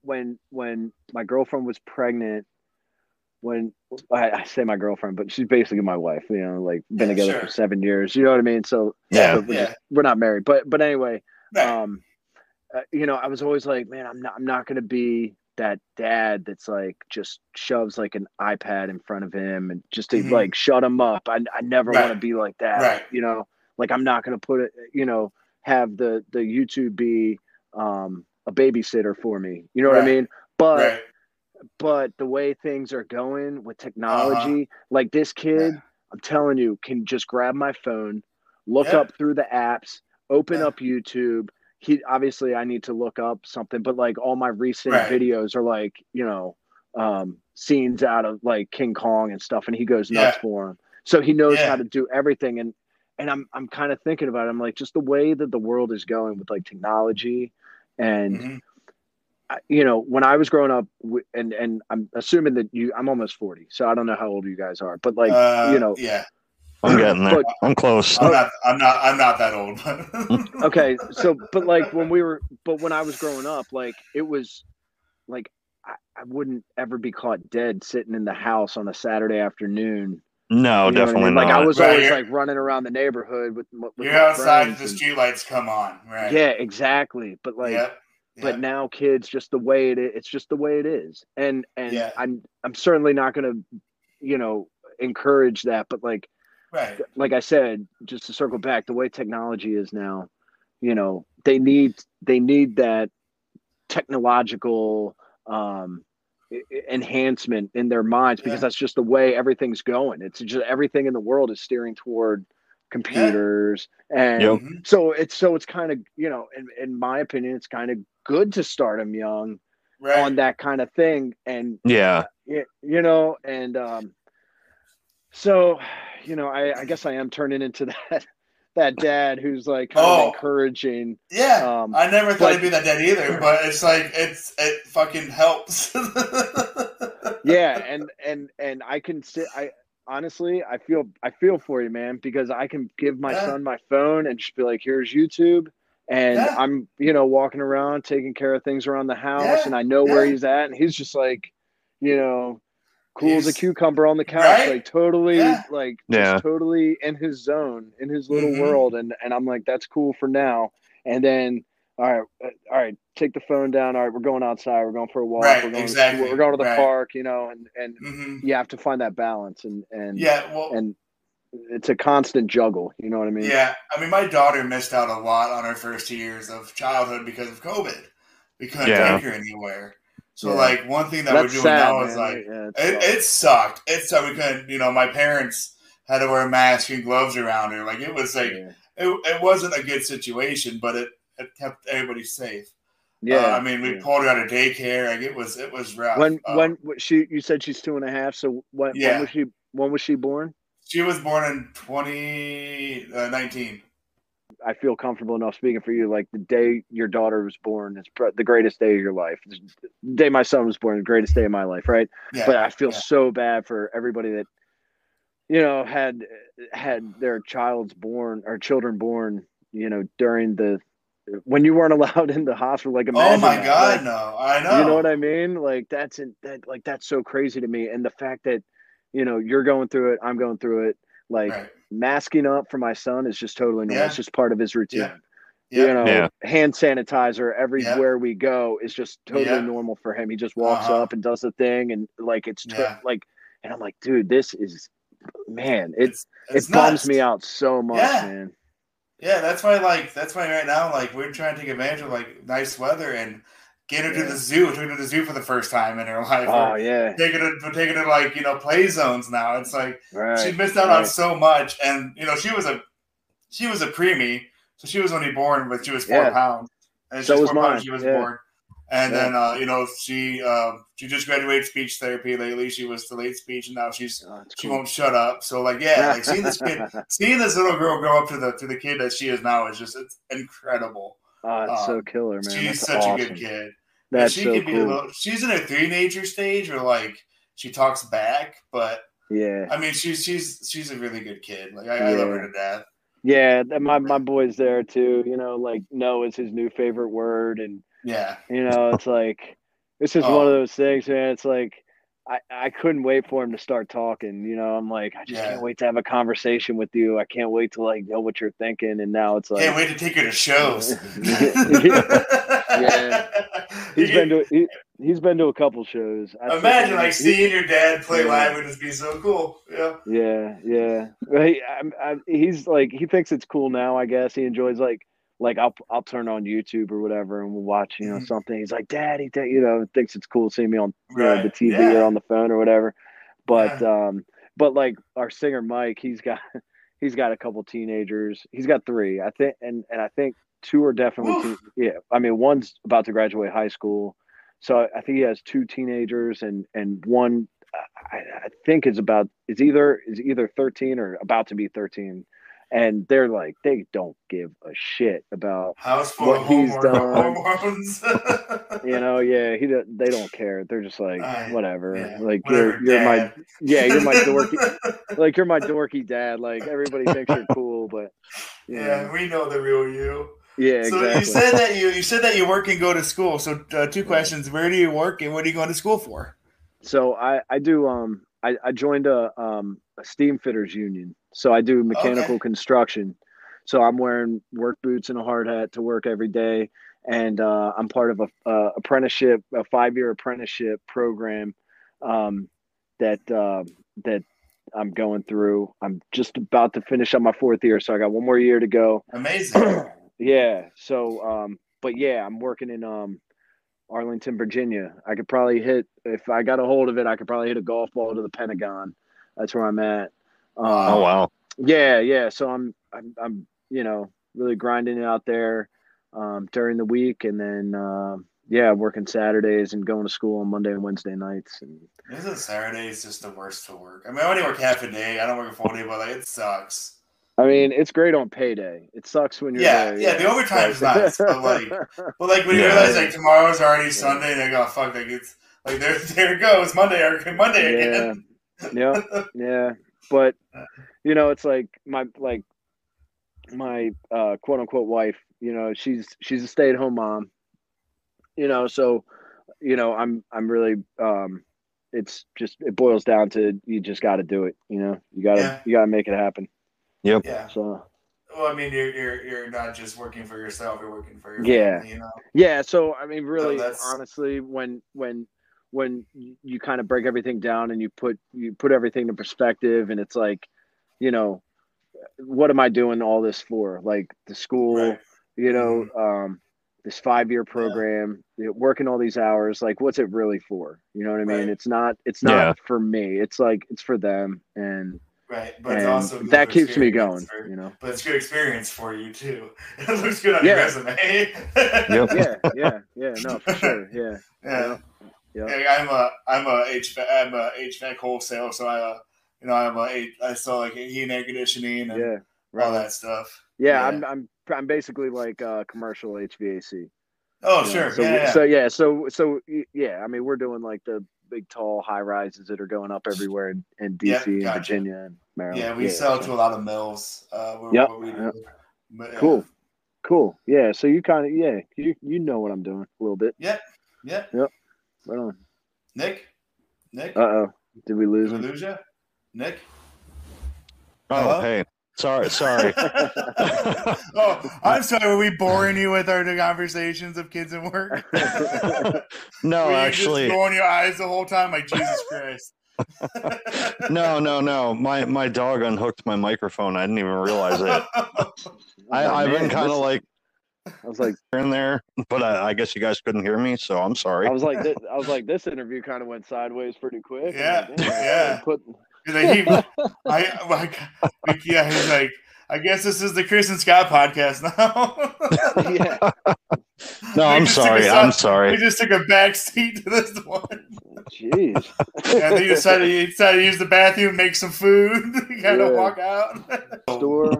when when my girlfriend was pregnant, when I, I, say my girlfriend, but she's basically my wife. You know, like been yeah, together sure. for seven years. You know what I mean? So yeah, so we're, yeah. we're not married, but but anyway, right. um, uh, you know, I was always like, man, I'm not I'm not gonna be that dad that's like just shoves like an iPad in front of him and just to mm-hmm. like shut him up. I, I never right. want to be like that. Right. You know, like I'm not going to put it, you know, have the, the YouTube be um, a babysitter for me. You know right. what I mean? But, but the way things are going with technology, uh-huh. like this kid, yeah. I'm telling you, can just grab my phone, look yeah. up through the apps, open yeah. up YouTube, he obviously I need to look up something, but like all my recent right. videos are like, you know, um, scenes out of like King Kong and stuff, and he goes nuts yeah. for him. So he knows yeah. how to do everything. And and I'm I'm kind of thinking about it. I'm like, just the way that the world is going with like technology and mm-hmm. you know, when I was growing up, and and I'm assuming that you, I'm almost 40, so I don't know how old you guys are, but like, uh, you know, yeah, I'm getting there. But, I'm close. I'm not. I'm not. I'm not that old. okay, so but like when we were, but when I was growing up, like it was, like I, I wouldn't ever be caught dead sitting in the house on a Saturday afternoon. No, definitely I mean? Like I was right, always like running around the neighborhood with. with you're outside, the street lights come on, right? Yeah, exactly. But like, yep. Yep. but now kids, just the way it is, it's just the way it is, and and yeah. I'm I'm certainly not going to, you know, encourage that, but like Right. Like I said, just to circle back, the way technology is now, you know, they need they need that technological um, enhancement in their minds because yeah. that's just the way everything's going. It's just everything in the world is steering toward computers yeah. and yep. Mm-hmm. so it's so it's kind of you know in, in my opinion it's kind of good to start them young right. on that kind of thing and yeah you, you know and um so you know, I, I guess I am turning into that that dad who's like kind oh, of encouraging. Yeah, um, I never thought I'd be that dad either, but it's like it's it fucking helps. yeah, and and and I can sit. I honestly, I feel I feel for you, man, because I can give my yeah. son my phone and just be like, "Here's YouTube." And yeah. I'm, you know, walking around taking care of things around the house, yeah. and I know where he's at, and he's just like, you know, cool He's, as a cucumber on the couch, right? like totally, yeah. like yeah. totally in his zone, in his little mm-hmm. world, and and I'm like, that's cool for now. And then, all right, uh, all right, take the phone down. All right, we're going outside. We're going for a walk. Right, we're going exactly. To, we're going to the right. park, you know, and and mm-hmm. you have to find that balance, and and yeah, well, and it's a constant juggle. You know what I mean? Yeah, I mean, my daughter missed out a lot on her first years of childhood because of COVID. We couldn't yeah. take her anywhere. So yeah. like one thing that That's we're doing sad, now man. is like yeah, it, it, sucked. It sucked. We couldn't, you know, my parents had to wear a mask and gloves around her. Like it was like yeah. it, it wasn't a good situation, but it, it kept everybody safe. Yeah, uh, I mean, we pulled her out of daycare. Like it was, it was rough. When uh, when she you said she's two and a half. So when, when was she when was she born? She was born in twenty uh, nineteen. I feel comfortable enough speaking for you. Like the day your daughter was born is the greatest day of your life. The day my son was born, the greatest day of my life, right? Yeah, but I feel yeah. so bad for everybody that you know had had their child's born or children born, you know, during the when you weren't allowed in the hospital. Like, oh my that. god, like, no, I know. You know what I mean? Like that's in, that like that's so crazy to me, and the fact that you know you're going through it, I'm going through it like right. Masking up for my son is just totally normal. Yeah. It's just part of his routine. Yeah. Yeah. You know, yeah. hand sanitizer everywhere we go is just totally normal for him. He just walks uh-huh. up and does the thing, and like it's to- like, and I'm like, dude, this is man, it's, it's it nuts. bums me out so much, man. Yeah, that's why like that's why right now like we're trying to take advantage of like nice weather and getting her yeah. to the zoo, took her to the zoo for the first time in her life. Oh yeah, taking her, taking her like you know play zones now. It's like right. she missed out right. on so much, and you know she was a she was a preemie, so she was only born, but she was four yeah. pounds. And so was mine. She was yeah. born. And then uh, you know she uh, she just graduated speech therapy lately. She was delayed speech, and now she's oh, she won't shut up. So like yeah, like seeing this kid, seeing this little girl grow up to the to the kid that she is now is just it's incredible. Oh, it's um, so killer, man. She's That's such awesome. a good kid. That's she so cool. be little, she's in a teenager stage where like she talks back, but yeah, I mean she's she's she's a really good kid. Like I, yeah. I love her to death. Yeah, my my boy's there too. You know, like no is his new favorite word, and yeah. You know, it's like this is oh. one of those things, man. It's like I, I couldn't wait for him to start talking. You know, I'm like, I just yeah. can't wait to have a conversation with you. I can't wait to like know what you're thinking. And now it's like can't wait to take you to shows. yeah. He's been to he, has been to a couple shows. I Imagine like seeing your dad play yeah. live would just be so cool. Yeah. Yeah, yeah. He, I, I, he's like he thinks it's cool now. I guess he enjoys like like I'll I'll turn on YouTube or whatever and we'll watch you know mm-hmm. something. He's like, Daddy, th-, you know, thinks it's cool seeing me on right. know, the TV yeah. or on the phone or whatever. But yeah. um, but like our singer Mike, he's got he's got a couple teenagers. He's got three, I think, and and I think two are definitely teen, yeah. I mean, one's about to graduate high school, so I think he has two teenagers and and one I, I think is about is either is either thirteen or about to be thirteen and they're like they don't give a shit about what he's done. you know, yeah, he they don't care. They're just like uh, whatever. Yeah, like whatever, you're you're my yeah, you're my dorky like you're my dorky dad. Like everybody thinks you're cool, but yeah, know. we know the real you. Yeah, so exactly. you said that you you said that you work and go to school. So uh, two questions: Where do you work, and what are you going to school for? So I I do um I, I joined a um a steam fitters union so I do mechanical okay. construction. So I'm wearing work boots and a hard hat to work every day, and uh, I'm part of a, a apprenticeship, a five year apprenticeship program um, that uh, that I'm going through. I'm just about to finish up my fourth year, so I got one more year to go. Amazing. yeah. So, um, but yeah, I'm working in um, Arlington, Virginia. I could probably hit if I got a hold of it. I could probably hit a golf ball to the Pentagon. That's where I'm at. Um, oh wow. Yeah, yeah. So I'm, I'm, I'm, you know, really grinding it out there um, during the week, and then uh, yeah, working Saturdays and going to school on Monday and Wednesday nights. And isn't Saturday is just the worst to work? I mean, I only work half a day. I don't work a full day, but like it sucks. I mean, it's great on payday. It sucks when you're yeah, there. Yeah, yeah, the overtime's nice, but like, but like when you realize like tomorrow's already Sunday, and they go, fuck, like it's like there, there it goes, Monday or Monday again. Yeah, yeah, yeah. But you know, it's like my like my uh, quote unquote wife. You know, she's she's a stay at home mom. You know, so you know, I'm I'm really um, it's just it boils down to you just got to do it. You know, you gotta yeah. you gotta make it happen. Yep. Yeah. So. Well, I mean, you're you're you're not just working for yourself; you're working for your yeah, family, you know. Yeah. So I mean, really, so honestly, when when when you kind of break everything down and you put you put everything in perspective and it's like you know what am i doing all this for like the school right. you know mm-hmm. um this five year program yeah. you know, working all these hours like what's it really for you know what i mean right. it's not it's not yeah. for me it's like it's for them and Right, but and also that keeps me going. For, you know, but it's good experience for you too. It looks good on yeah. your resume. yep. Yeah, yeah, yeah. No, for sure. Yeah, yeah. Yeah. I'm a I'm a HVAC I'm a HVAC wholesale, so I uh, you know I'm a I saw like heat and air conditioning and yeah, right. all that stuff. Yeah, yeah, I'm I'm I'm basically like uh, commercial HVAC. Oh sure, so, yeah, yeah. So yeah, so so yeah, I mean we're doing like the big tall high rises that are going up everywhere in, in DC yep, and. Virginia and Maryland. Yeah, we yeah, sell so. to a lot of mills. Uh, yep. yep. But, cool. Cool. Yeah. So you kind of yeah you you know what I'm doing a little bit. Yep. Yep. Yep. Right on. Nick? Nick? Uh oh. Did we lose Did we lose you? Nick? Oh, Hello? hey. Sorry, sorry. oh, I'm sorry. Were we boring you with our conversations of kids and work? no, actually. Just rolling your eyes the whole time, like Jesus Christ. no, no, no. My my dog unhooked my microphone. I didn't even realize it. I, I've been kind of like I was like in there, but I, I, guess you guys couldn't hear me, so I'm sorry. I was like, this, I was like, this interview kind of went sideways pretty quick. Yeah, like, yeah. Put, like, he, I, like, yeah, he's like, I guess this is the Chris and Scott podcast now. yeah. No, I'm sorry. I'm sorry. We just took a back seat to this one. Jeez. Yeah, they decided he decided to use the bathroom, make some food, kind yeah. of walk out. Store.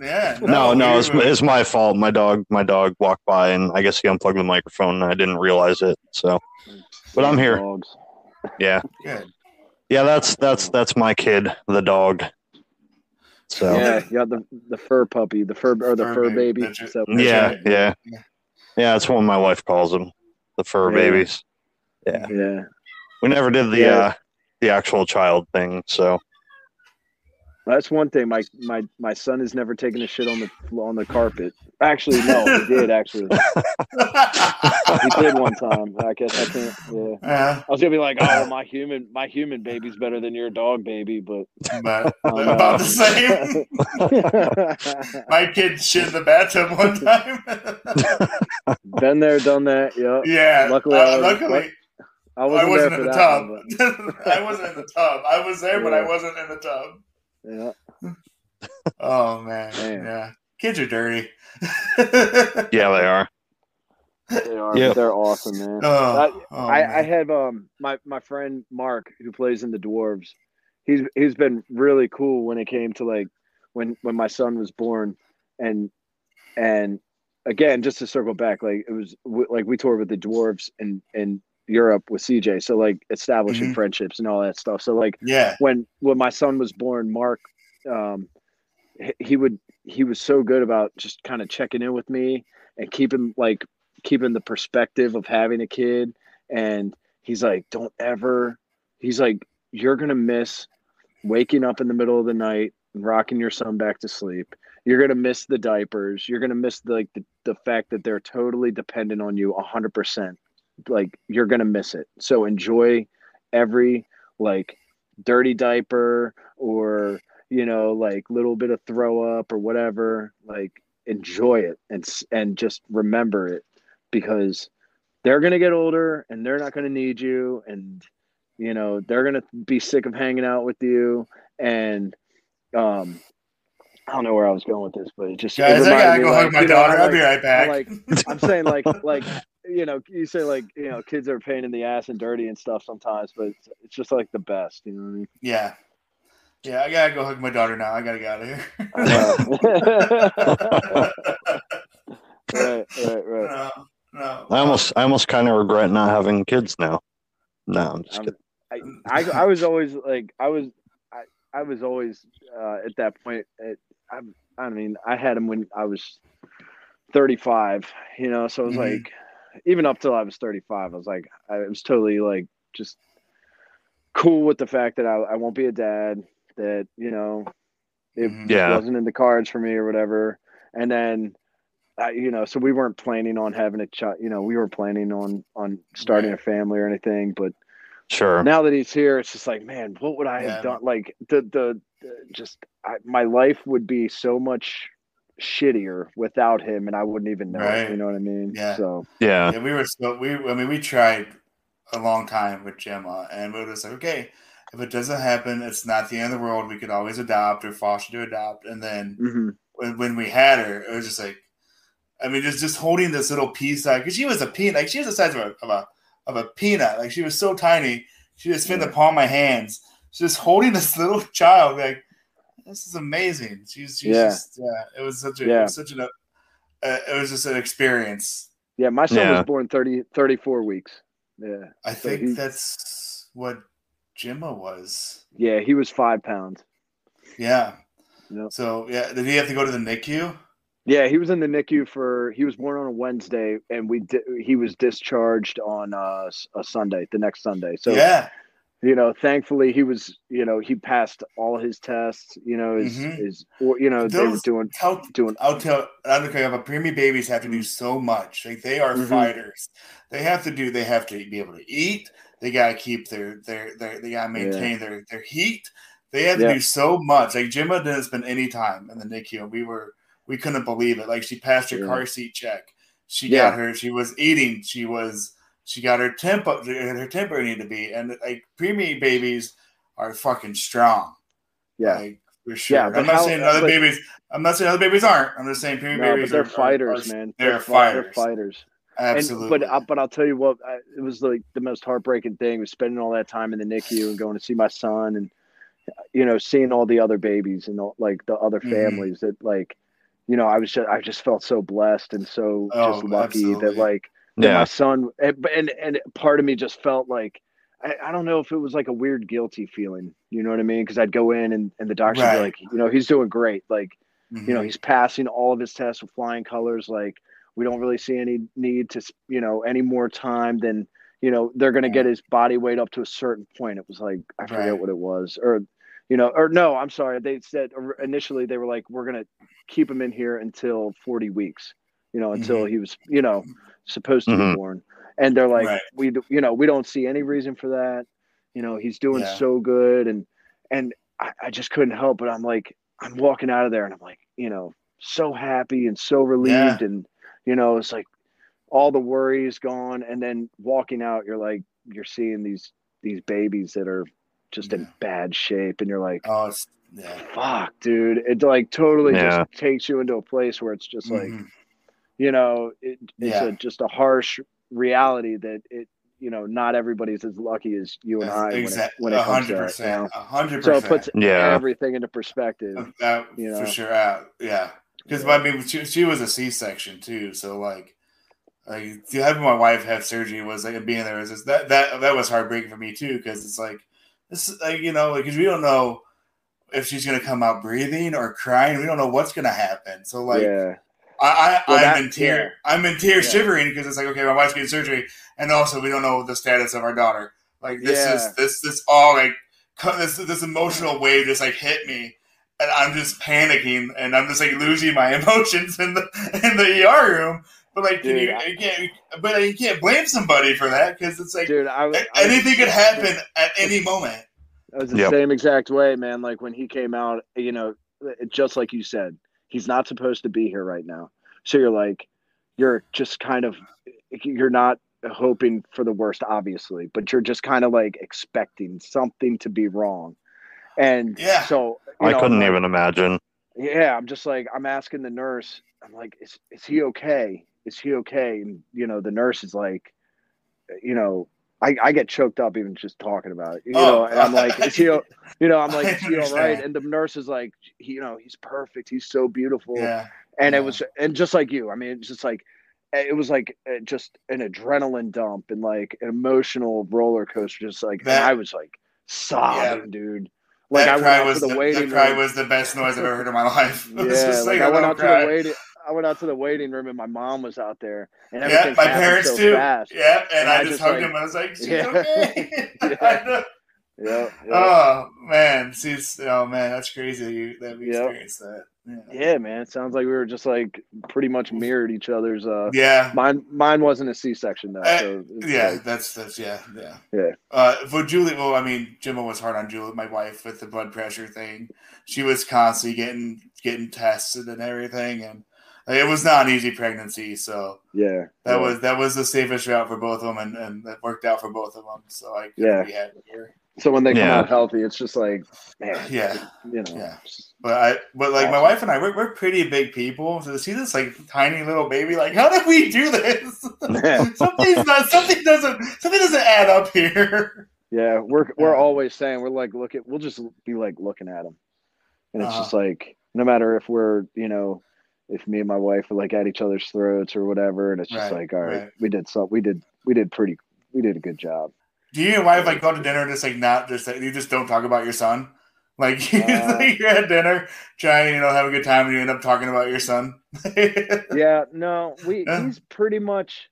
Yeah. No, no, no it's, it's my fault. My dog, my dog walked by, and I guess he unplugged the microphone, and I didn't realize it. So, but I'm here. Dogs. Yeah. Good. Yeah, that's that's that's my kid, the dog. So yeah, you got the the fur puppy, the fur or the fur, fur baby. baby. So, yeah, yeah, yeah, yeah. That's what my wife calls them, the fur yeah. babies. Yeah, yeah. We never did the yeah. uh the actual child thing, so that's one thing. My my my son has never taken a shit on the on the carpet. Actually, no, he did. Actually, he did one time. I guess I can't. Yeah. Uh, I was gonna be like, oh, my human my human baby's better than your dog baby, but, but um, about the same. my kid shit in the bathtub one time. Been there, done that. Yep. Yeah. Luckily, uh, luckily. I wasn't, I wasn't in the tub. One, I wasn't in the tub. I was there, yeah. but I wasn't in the tub. Yeah. oh man. man. Yeah. Kids are dirty. yeah, they are. They are. Yep. They're awesome, man. Oh, I, oh, I, man. I have um my my friend Mark who plays in the Dwarves. He's he's been really cool when it came to like when when my son was born, and and again just to circle back, like it was like we toured with the Dwarves and and Europe with CJ. So like establishing mm-hmm. friendships and all that stuff. So like yeah, when when my son was born, Mark, um, he would he was so good about just kind of checking in with me and keeping like keeping the perspective of having a kid. And he's like, don't ever. He's like, you're gonna miss waking up in the middle of the night and rocking your son back to sleep. You're gonna miss the diapers. You're gonna miss the, like the, the fact that they're totally dependent on you hundred percent like you're gonna miss it. So enjoy every like dirty diaper or you know like little bit of throw up or whatever. Like enjoy it and and just remember it because they're gonna get older and they're not gonna need you and you know they're gonna be sick of hanging out with you and um I don't know where I was going with this, but it just guys, it I gotta go like, hug my daughter. Know, I'll be right back. Like I'm saying, like like you know, you say like you know, kids are a pain in the ass and dirty and stuff sometimes, but it's, it's just like the best. You know what I mean? Yeah. Yeah, I gotta go hug my daughter now. I gotta get out of here. right, right, right. No, no. I almost, I almost kind of regret not having kids now. No, I'm just um, kidding. I, I, I was always like, I was, I, I was always uh, at that point. At, I, I mean, I had him when I was 35. You know, so it was mm-hmm. like even up till I was 35, I was like, I was totally like just cool with the fact that I, I won't be a dad, that, you know, it mm-hmm. yeah. wasn't in the cards for me or whatever. And then, I, you know, so we weren't planning on having a child, you know, we were planning on, on starting a family or anything, but sure. Now that he's here, it's just like, man, what would I yeah. have done? Like the, the, the just, I, my life would be so much shittier without him, and I wouldn't even know. Right. It, you know what I mean? Yeah. So yeah, yeah we were so we. I mean, we tried a long time with Gemma, and we were just like, okay, if it doesn't happen, it's not the end of the world. We could always adopt or foster to adopt. And then mm-hmm. when, when we had her, it was just like, I mean, just just holding this little piece, like because she was a peanut, like she was the size of a, of a of a peanut, like she was so tiny. She just fit yeah. the palm of my hands. Just holding this little child, like this is amazing. She's, she's yeah. Just, yeah, it was such a, yeah. it was such an, uh, it was just an experience. Yeah, my son yeah. was born 30, 34 weeks. Yeah, I so think he, that's what Jimma was. Yeah, he was five pounds. Yeah. Yep. So yeah, did he have to go to the NICU? Yeah, he was in the NICU for. He was born on a Wednesday, and we di- he was discharged on uh, a Sunday, the next Sunday. So yeah, you know, thankfully he was, you know, he passed all his tests, you know, his, Mhm. his or, you know, they were doing, I'll, doing, I'll tell. I don't care. But preemie babies have to do so much. Like they are Mhm. fighters. They have to do. They have to be able to eat. They got to keep their their their. They got to maintain their their heat. They have to Yeah. do so much. Like Jimma didn't spend any time in the NICU, we were we couldn't believe it. Like she passed her yeah. car seat check. She yeah. got her. She was eating. She was. She got her tempo. Her tempo needed to be. And like preemie babies are fucking strong. Yeah. Like, for sure. Yeah, I'm not how, saying other but, babies. I'm not saying other babies aren't. I'm just saying preemie no, babies. they're are, fighters, are, man. They're, they're fighters. They're fighters. Absolutely. And, but uh, but I'll tell you what, I, it was like the most heartbreaking thing was spending all that time in the NICU and going to see my son and you know seeing all the other babies and all, like the other mm-hmm. families mm-hmm. that like you know I was just I just felt so blessed and so oh, just lucky absolutely. that like yeah. my son and, and and part of me just felt like I, I, don't know if it was like a weird guilty feeling you know what I mean because I'd go in and, and the doctor right. would be like you know he's doing great like mm-hmm. you know mm-hmm. he's passing all of his tests with flying colors like we don't really see any need to, you know, any more time than, you know, they're going to get his body weight up to a certain point. It was like, I forget right. what it was. Or, you know, or no, I'm sorry. They said initially they were like, we're going to keep him in here until 40 weeks, you know, until mm-hmm. he was, you know, supposed to mm-hmm. be born. And they're like, right. we, you know, we don't see any reason for that. You know, he's doing yeah. so good. And, and I, I just couldn't help but I'm like, I'm walking out of there and I'm like, you know, so happy and so relieved. Yeah. And, you know, it's like all the worries gone. And then walking out, you're like, you're seeing these, these babies that are just yeah. in bad shape. And you're like, oh, yeah. fuck, dude. It like totally just takes you into a place where it's just mm-hmm. like, you know, it, it's yeah. a, just a harsh reality that it, you know, not everybody's as lucky as you and I exactly. when it, when it comes to that. You hundred percent. So it puts yeah. everything into perspective. Uh, you know? For sure. Uh, yeah. Because I mean, she, she was a C section too, so like, like having my wife have surgery was like being there was just, that that that was heartbreaking for me too because it's like this like you know because we don't know if she's gonna come out breathing or crying. We don't know what's gonna happen. So like, yeah. I, I am in tears. Yeah. I'm in tears, yeah. shivering because it's like okay, my wife's getting surgery, and also we don't know the status of our daughter. Like this yeah. is this this all like this this emotional wave just like hit me, and I'm just panicking and I'm just like losing my emotions in the in the ER room. But like, dude, you, you, can't, but you can't blame somebody for that because it's like, dude, I, I anything could happen at any moment. It was the yep. same exact way, man. Like when he came out, you know, just like you said, he's not supposed to be here right now. So you're like, you're just kind of, you're not hoping for the worst, obviously, but you're just kind of like expecting something to be wrong. And yeah. so I know, couldn't like, even imagine. Yeah, I'm just like I'm asking the nurse. I'm like, is is he okay? Is he okay? And you know, the nurse is like, you know, I, I get choked up even just talking about it. You oh. know, and I'm like, is he, you know, I'm like, is he all right? And the nurse is like, he, you know, he's perfect. He's so beautiful. Yeah. And yeah. it was, and just like you, I mean, it's just like, it was like uh, just an adrenaline dump and like an emotional roller coaster. Just like, that, I was like sobbing, yeah. dude. Like that I cry was the, the waiting cry room. was the best noise I've ever heard in my life. yeah, like, like I went out cry. to the waiting. I went out to the waiting room and my mom was out there. And yeah, my parents so too. Fast. Yeah, and, and I, I, just hugged like, him. I was like, "She's yeah. okay." yeah. yeah. Oh man, she's oh man, that's crazy that, you, that we experienced that. Yeah. yeah. man. It sounds like we were just like pretty much mirrored each other's. Uh, yeah. Mine, mine wasn't a C section though. Uh, so yeah, like, that's that's yeah, yeah, yeah. Uh, for Julie, well, I mean, Jimmo was hard on Julie, my wife, with the blood pressure thing. She was constantly getting getting tested and everything, and like, it was not an easy pregnancy. So yeah, that yeah. was that was the safest route for both of them, and and that worked out for both of them. So I yeah. So when they come yeah. out healthy, it's just like, man, yeah, you know, yeah. But I, but like my wife and I, we're, we're pretty big people. So to see this like tiny little baby, like how did we do this? Something's not, something doesn't, something doesn't add up here. Yeah, we're we're always saying we're like look at we'll just be like looking at them, and it's uh-huh. just like no matter if we're you know if me and my wife are like at each other's throats or whatever, and it's just right, like all right, right, we did some we did we did pretty we did a good job. Do you and wife like go to dinner and just like not just you just don't talk about your son? Like, uh, you're at dinner trying, you know, have a good time, and you end up talking about your son. yeah, no, we yeah. he's pretty much,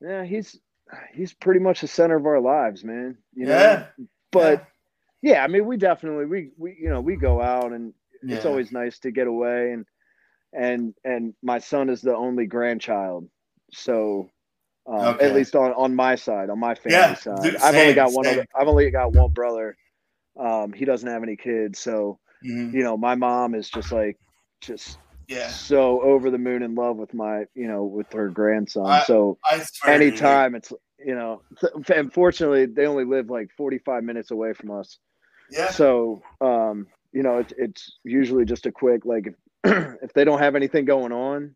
yeah, he's he's pretty much the center of our lives, man. You know, yeah. but yeah. yeah, I mean, we definitely we we you know we go out and yeah. it's always nice to get away and and and my son is the only grandchild, so um, okay. At least on, on my side, on my family yeah, side, dude, I've only got one. Other, I've only got one brother. Um, he doesn't have any kids, so mm-hmm. you know, my mom is just like, just yeah. so over the moon in love with my, you know, with her grandson. I- so I you, anytime it's, you know, unfortunately they only live like 45 minutes away from us. Yeah. So, um, you know, it's it's usually just a quick like if, if they don't have anything going on,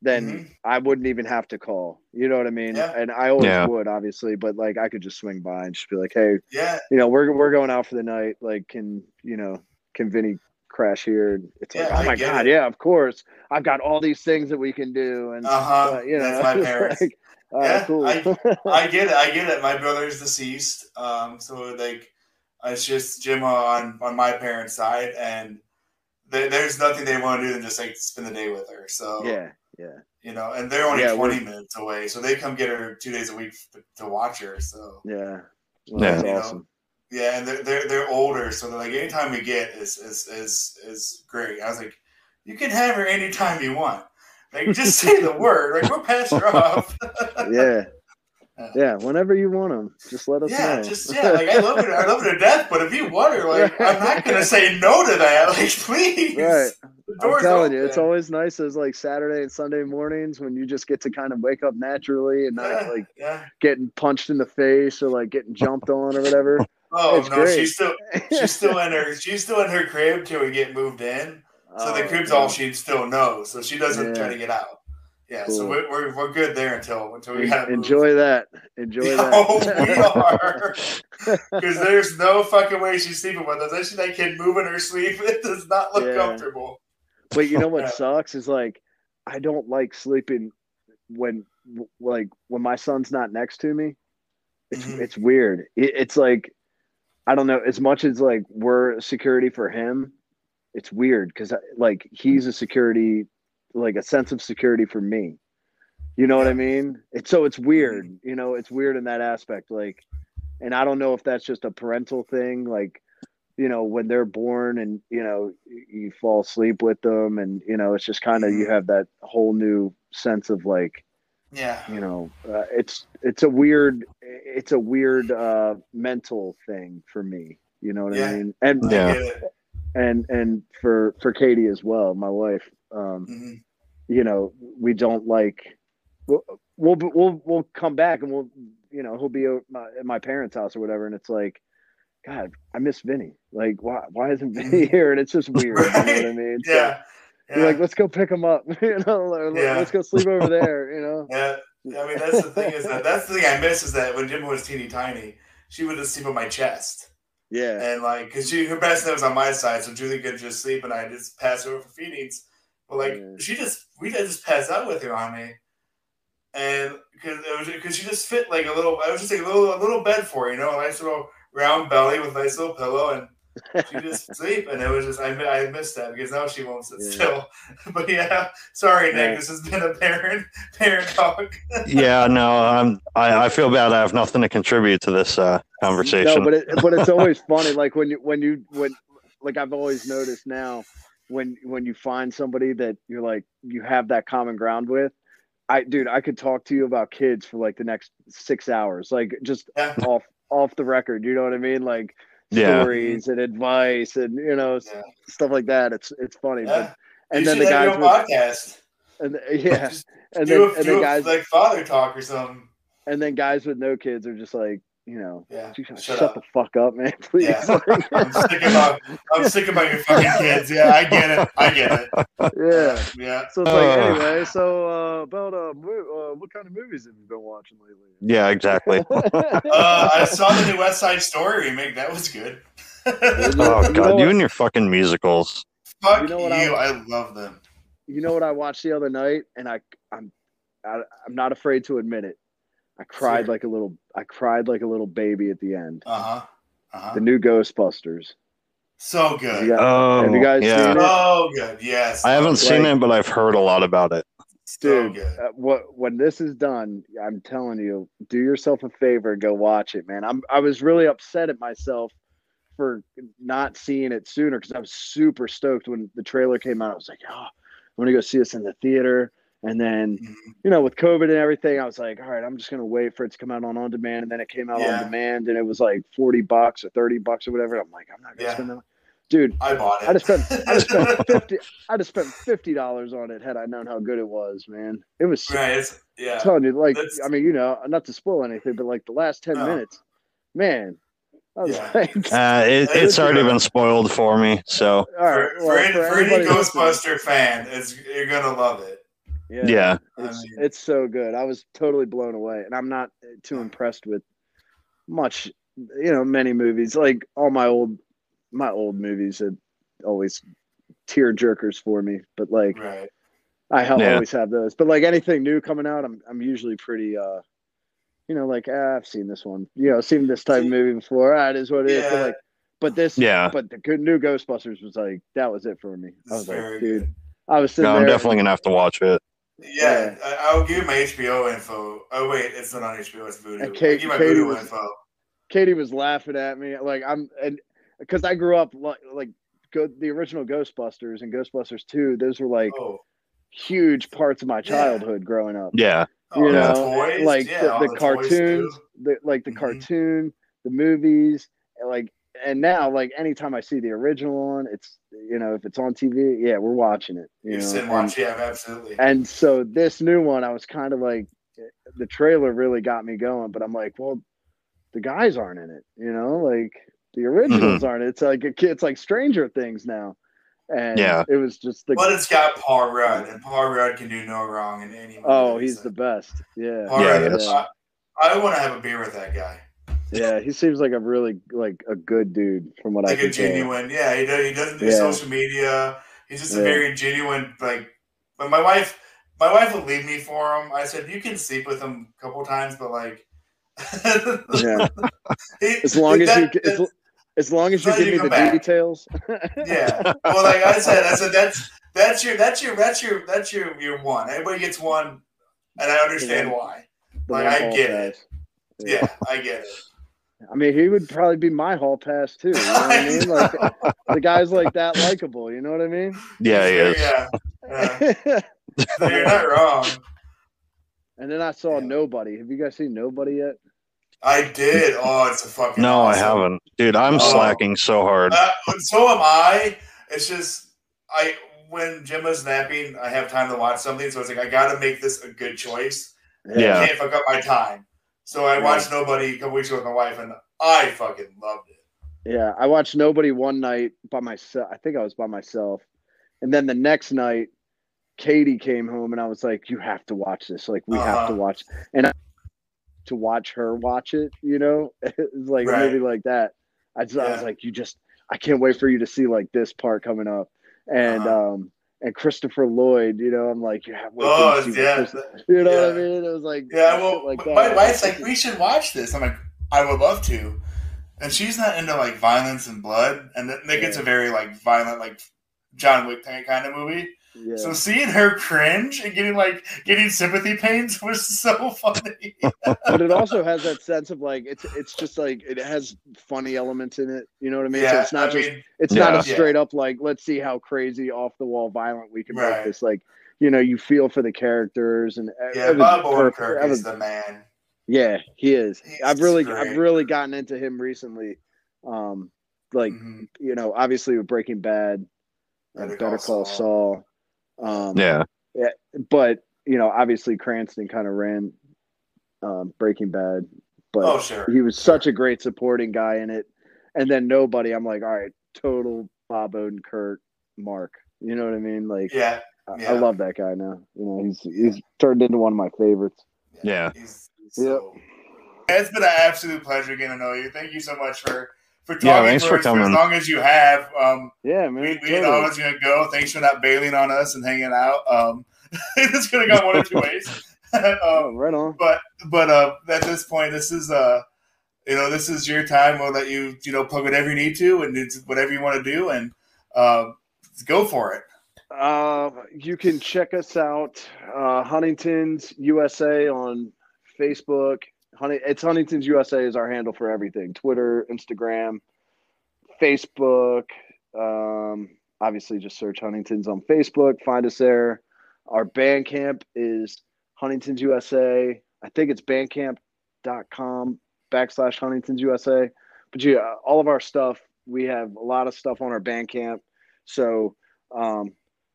then Mhm. I wouldn't even have to call. You know what I mean? Yeah. And I always Yeah. would, obviously, but like I could just swing by and just be like, hey, Yeah. you know, we're we're going out for the night. Like, can you know, can Vinny crash here? And it's like, oh I my god, it. yeah, of course. I've got all these things that we can do, and Uh-huh. uh, you know, That's my parents. like, all right, Yeah, cool. I get it. I get it. My brother's deceased. Um, so like it's just Jim on on my parents' side and there there's nothing they want to do than just like spend the day with her. So yeah, yeah, you know, and they're only Yeah, we're- 20 minutes away, so they come get her two days a week to, to watch her. So yeah. Yeah. That's You know, awesome. yeah, and they're they're, they're older, so they're like anytime we get is is is is great. I was like, you can have her anytime you want. Like just say the word. Like we'll pass her off. Yeah. Yeah. Yeah, whenever you want them, just let us Yeah, know. just yeah, like I love her, I love her to death. But if you want her, like I'm not gonna say no to that. Like please, Right. the I'm telling you, it's always nice those like Saturday and Sunday mornings when you just get to kind of wake up naturally and not yeah, like yeah. getting punched in the face or like getting jumped on or whatever. Oh It's no, great. she's still she's still in her she's still in her crib till we get moved in. So the Oh, crib's man. all she still knows. So she doesn't Yeah. try to get out. Yeah, so we're, we're, we're good there until until we have enjoy that. Enjoy that. Oh, we are. Because there's no fucking way she's sleeping with us. I see that kid moving her sleep. It does not look Yeah. comfortable. But you know what Yeah. sucks is like I don't like sleeping when like when my son's not next to me. It's Mhm. it's weird. It, it's like I don't know. As much as like we're security for him, it's weird because like he's a security, like a sense of security for me. You know what I mean? It's so it's weird. You know, it's weird in that aspect. Like, and I don't know if that's just a parental thing. Like, you know, when they're born and you know you- you fall asleep with them, and you know it's just kind of you have that whole new sense of like Yeah. you know uh, it's it's a weird it's a weird uh mental thing for me you know what Yeah. i mean and Yeah. I get it. and and for for katie as well my wife um Mhm. you know we don't like we'll we'll we'll, we'll come back and we'll you know he'll be at my, at my parents house or whatever and it's like god i miss vinny like why why isn't vinny here and it's just weird you know what i Right. mean So Yeah. Yeah. you're like let's go pick him up you know or, Yeah. let's go sleep over there you know yeah. I mean, that's the thing is that that's the thing I miss is that when Jim was teeny tiny, she would just sleep on my chest. yeah And like, because she her best was on my side, so Julie could just sleep and I just pass her over for feedings. But like, Yeah. she just we just passed out with her on me, and because it was because she just fit like a little. I was just like a little a little bed for her, you know, a nice little round belly with a nice little pillow, and she just sleep. And it was just I I missed that because now she won't sit Yeah. still. But yeah, sorry, Nick. Yeah. This has been a parent parent talk. yeah, no, I'm. I, I feel bad. I have nothing to contribute to this uh, conversation. No, but it, but it's always funny. Like when you when you when like I've always noticed now when when you find somebody that you're like you have that common ground with. I dude, I could talk to you about kids for like the next six hours, like just Yeah. off off the record. You know what I mean? Like Yeah. stories and advice and you know Yeah. stuff like that. It's it's funny. Yeah. But, and you then the should have guys your own with, podcast. and uh, yeah, and do then a, and do then a, guys like father talk or something. and then guys with no kids are just like you know Yeah. Shut shut, up. the fuck up, man, please. Yeah. I'm sick about I'm sick about your fucking kids. Yeah, I get it. I get it. yeah. Yeah. So it's like Uh. anyway. So uh, about uh, uh, what kind of movies have you been watching lately? yeah, exactly. Uh, I saw the new West Side Story remake. That was good. Oh god, you and your fucking musicals. Fuck You know you. I- I, love them. you know what I watched the other night, and I I'm I, I'm not afraid to admit it. I cried like a little. I cried like a little baby at the end. Uh huh. Uh huh. The new Ghostbusters. So You good. got- Oh, Have you guys yeah. seen it? So good. Yes. I haven't seen it, but I've heard a lot about it. So Dude, good. uh, what when this is done, I'm telling you, do yourself a favor, go watch it, man. I'm I was really upset at myself for not seeing it sooner because I was super stoked when the trailer came out. I was like, oh, I'm gonna go see this in the theater. And then, Mhm. you know, with COVID and everything, I was like, all right, I'm just gonna wait for it to come out on on demand. And then it came out Yeah. on demand, and it was like 40 bucks or 30 bucks or whatever. I'm like, I'm not gonna Yeah. spend that. dude. I bought it. I just spent. I just spent fifty. I'd have spent fifty dollars on it had I known how good it was, man. It was. right. It's, yeah. I'm telling you, like, That's- I mean, you know, not to spoil anything, but like the last ten No. minutes, man, I was Yeah. like, Uh, it, it's already been spoiled for me. So all right, For, well, for, any, for any Ghostbuster fan, it's, you're gonna love it. Yeah, yeah, I It's, mean- it's so good. I was totally blown away, and I'm not too impressed with much, you know, many movies. Like all my old, my old movies had always tear jerkers for me, but like Right. I Yeah. always have those. But like anything new coming out, I'm I'm usually pretty, uh, you know, like ah, I've seen this one, you know, seen this type of movie before. Ah, it is what it is. But like, but this, yeah. but the good new Ghostbusters was like that was it for me. I It's was like, dude, good. I was sitting No, I'm there. definitely gonna have to watch it. Yeah, I, I'll give you my HBO info. Oh wait, it's not on HBO. It's Vudu. And Kate- I'll give you my Katie Vudu was- info. Katie was laughing at me like I'm and because I grew up like like go, the original Ghostbusters and Ghostbusters 2 those were like Oh, huge parts of my Yeah. childhood growing up Yeah, oh, you the know toys? like yeah, the, all the, cartoons the like the Mhm. cartoon the movies and, like and now like anytime I see the original one it's you know if it's on TV yeah we're watching it you You know sit and and, watch, yeah, absolutely. and so this new one I was kind of like the trailer really got me going but I'm like well the guys aren't in it you know like the originals mm-hmm. aren't it's like a kid it's like stranger things now and Yeah. it was just the but it's got Paul Rudd, and Paul Rudd can do no wrong in any oh he's so- the best yeah Paul Yeah, Rudd, he. I, I want to have a beer with that guy. Yeah he seems like a really like a good dude from what I can. Like a tell. genuine, yeah. He does. He doesn't do Yeah. social media. He's just a very genuine. Like, but my wife, my wife would leave me for him. I said you can sleep with him a couple times, but like, yeah he- as long as you as, as long as you give you me the back. details yeah. Well, like I said, I said that's that's your that's your that's your that's your your one. Everybody gets one, and I understand Yeah. why. Like, I get it. Yeah, I get it. I mean, he would probably be my hall pass too. You know what I mean? Like the guy's like that likable. You know what I mean? yeah, he is. Yeah. yeah. So you're not wrong. and then I saw Yeah. Nobody. Have you guys seen Nobody yet? I did. Oh, it's a fucking. No, I haven't, dude. I'm Oh. slacking so hard. Uh, so am I. It's just I when Jim was napping, I have time to watch something. So it's like I got to make this a good choice. Yeah. I can't fuck up my time. So I Right. watched Nobody a couple weeks ago with my wife, and I fucking loved it. Yeah, I watched Nobody one night by myself. I think I was by myself, and then the next night, Katie came home, and I was like, "You have to watch this. Like, we have to Uh-huh. watch." And I, to watch her watch it, you know, it's like Right. movie like that. I just, I was like, "You just, I can't wait for you to see like this part coming up." And Uh-huh. um, and Christopher Lloyd, you know, I'm like, oh, "You have." Oh, yeah. You know what I mean? It was like, Yeah, well, like my wife's like, we should watch this. I'm like, I would love to. And she's not into like violence and blood, and it it gets Yeah. a very like violent, like John Wick kind of movie. Yeah. So seeing her cringe and getting like getting sympathy pains was so funny. but it also has that sense of like it's it's just like it has funny elements in it. You know what I mean? so yeah, it's not I just mean, it's not a straight up like let's see how crazy off the wall violent we can Right. make this. Like you know, you feel for the characters and yeah, was Bob perfect. Odenkirk That is was- the man. yeah, he is. He's I've really great. I've really gotten into him recently. Um, like Mhm. you know, obviously with Breaking Bad, and Better Better, Call Call Saul. Um, Yeah, but you know, obviously Cranston kind of ran um, Breaking Bad, but Oh sure. he was such a great supporting guy in it. And then nobody, I'm like, all right, total Bob Odenkirk, Mark. You know what I mean? Like, Yeah. I- yeah. I love that guy now. You know, he's he's turned into one of my favorites. Yeah. He's, he's so... It's been an absolute pleasure getting to know you. Thank you so much for for talking Yeah, thanks for, for us for as coming. long as you have. Um, Yeah, man. we, we totally. know it's gonna go. Thanks for not bailing on us and hanging out. Um, it's gonna go one or two ways. Oh, um, right on. but but uh, at this point, this is uh, you know, this is your time. We'll let you you know plug whatever you need to and it's whatever you want to do and um, go for it. Uh, you can check us out, uh, Huntington's USA on Facebook. Honey, it's Huntington's USA is our handle for everything: Twitter, Instagram, Facebook. Um, obviously, just search Huntington's on Facebook. Find us there. Our Bandcamp is Huntington's USA. I think it's bandcamp.com backslash Huntington's USA. But yeah, all of our stuff we have a lot of stuff on our Bandcamp. So um,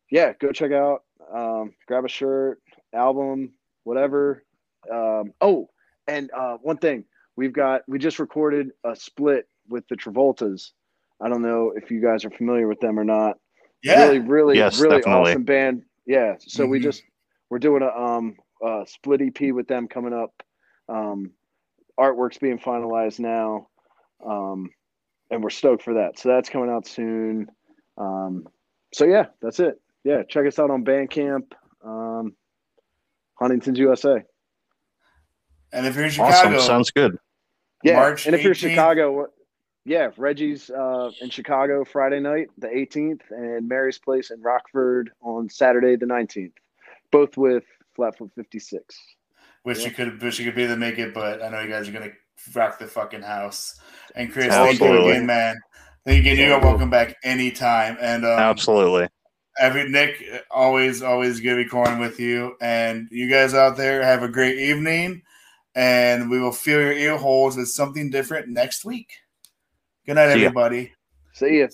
yeah, go check out, um, grab a shirt, album, whatever. Um, oh, and uh, one thing we've got, we just recorded a split with the Travoltas. I don't know if you guys are familiar with them or not. Yeah. Really, really, Yes, really definitely. awesome band. Yeah. So we Mhm. just we're doing a um a split EP with them coming up. Um, artwork's being finalized now, um, and we're stoked for that. So that's coming out soon. Um, so yeah, that's it. Yeah, check us out on Bandcamp, um, Huntington's USA. And if you're in Awesome. Chicago, Sounds good. Yeah, March and if you're Chicago, yeah, Reggie's uh, in Chicago Friday night, the 18th, and Mary's Place in Rockford on Saturday, the 19th, both with Flatfoot 56. wish Yeah. you could wish you could be able to make it, but I know you guys are gonna rock the fucking house. And Chris, thank you again, man. Thank you again. You are welcome back anytime. And um, Absolutely. every Nick, always, always good recording with you. And you guys out there have a great evening. And we will fill your ear holes with something different next week. Good night, See ya. everybody. See ya.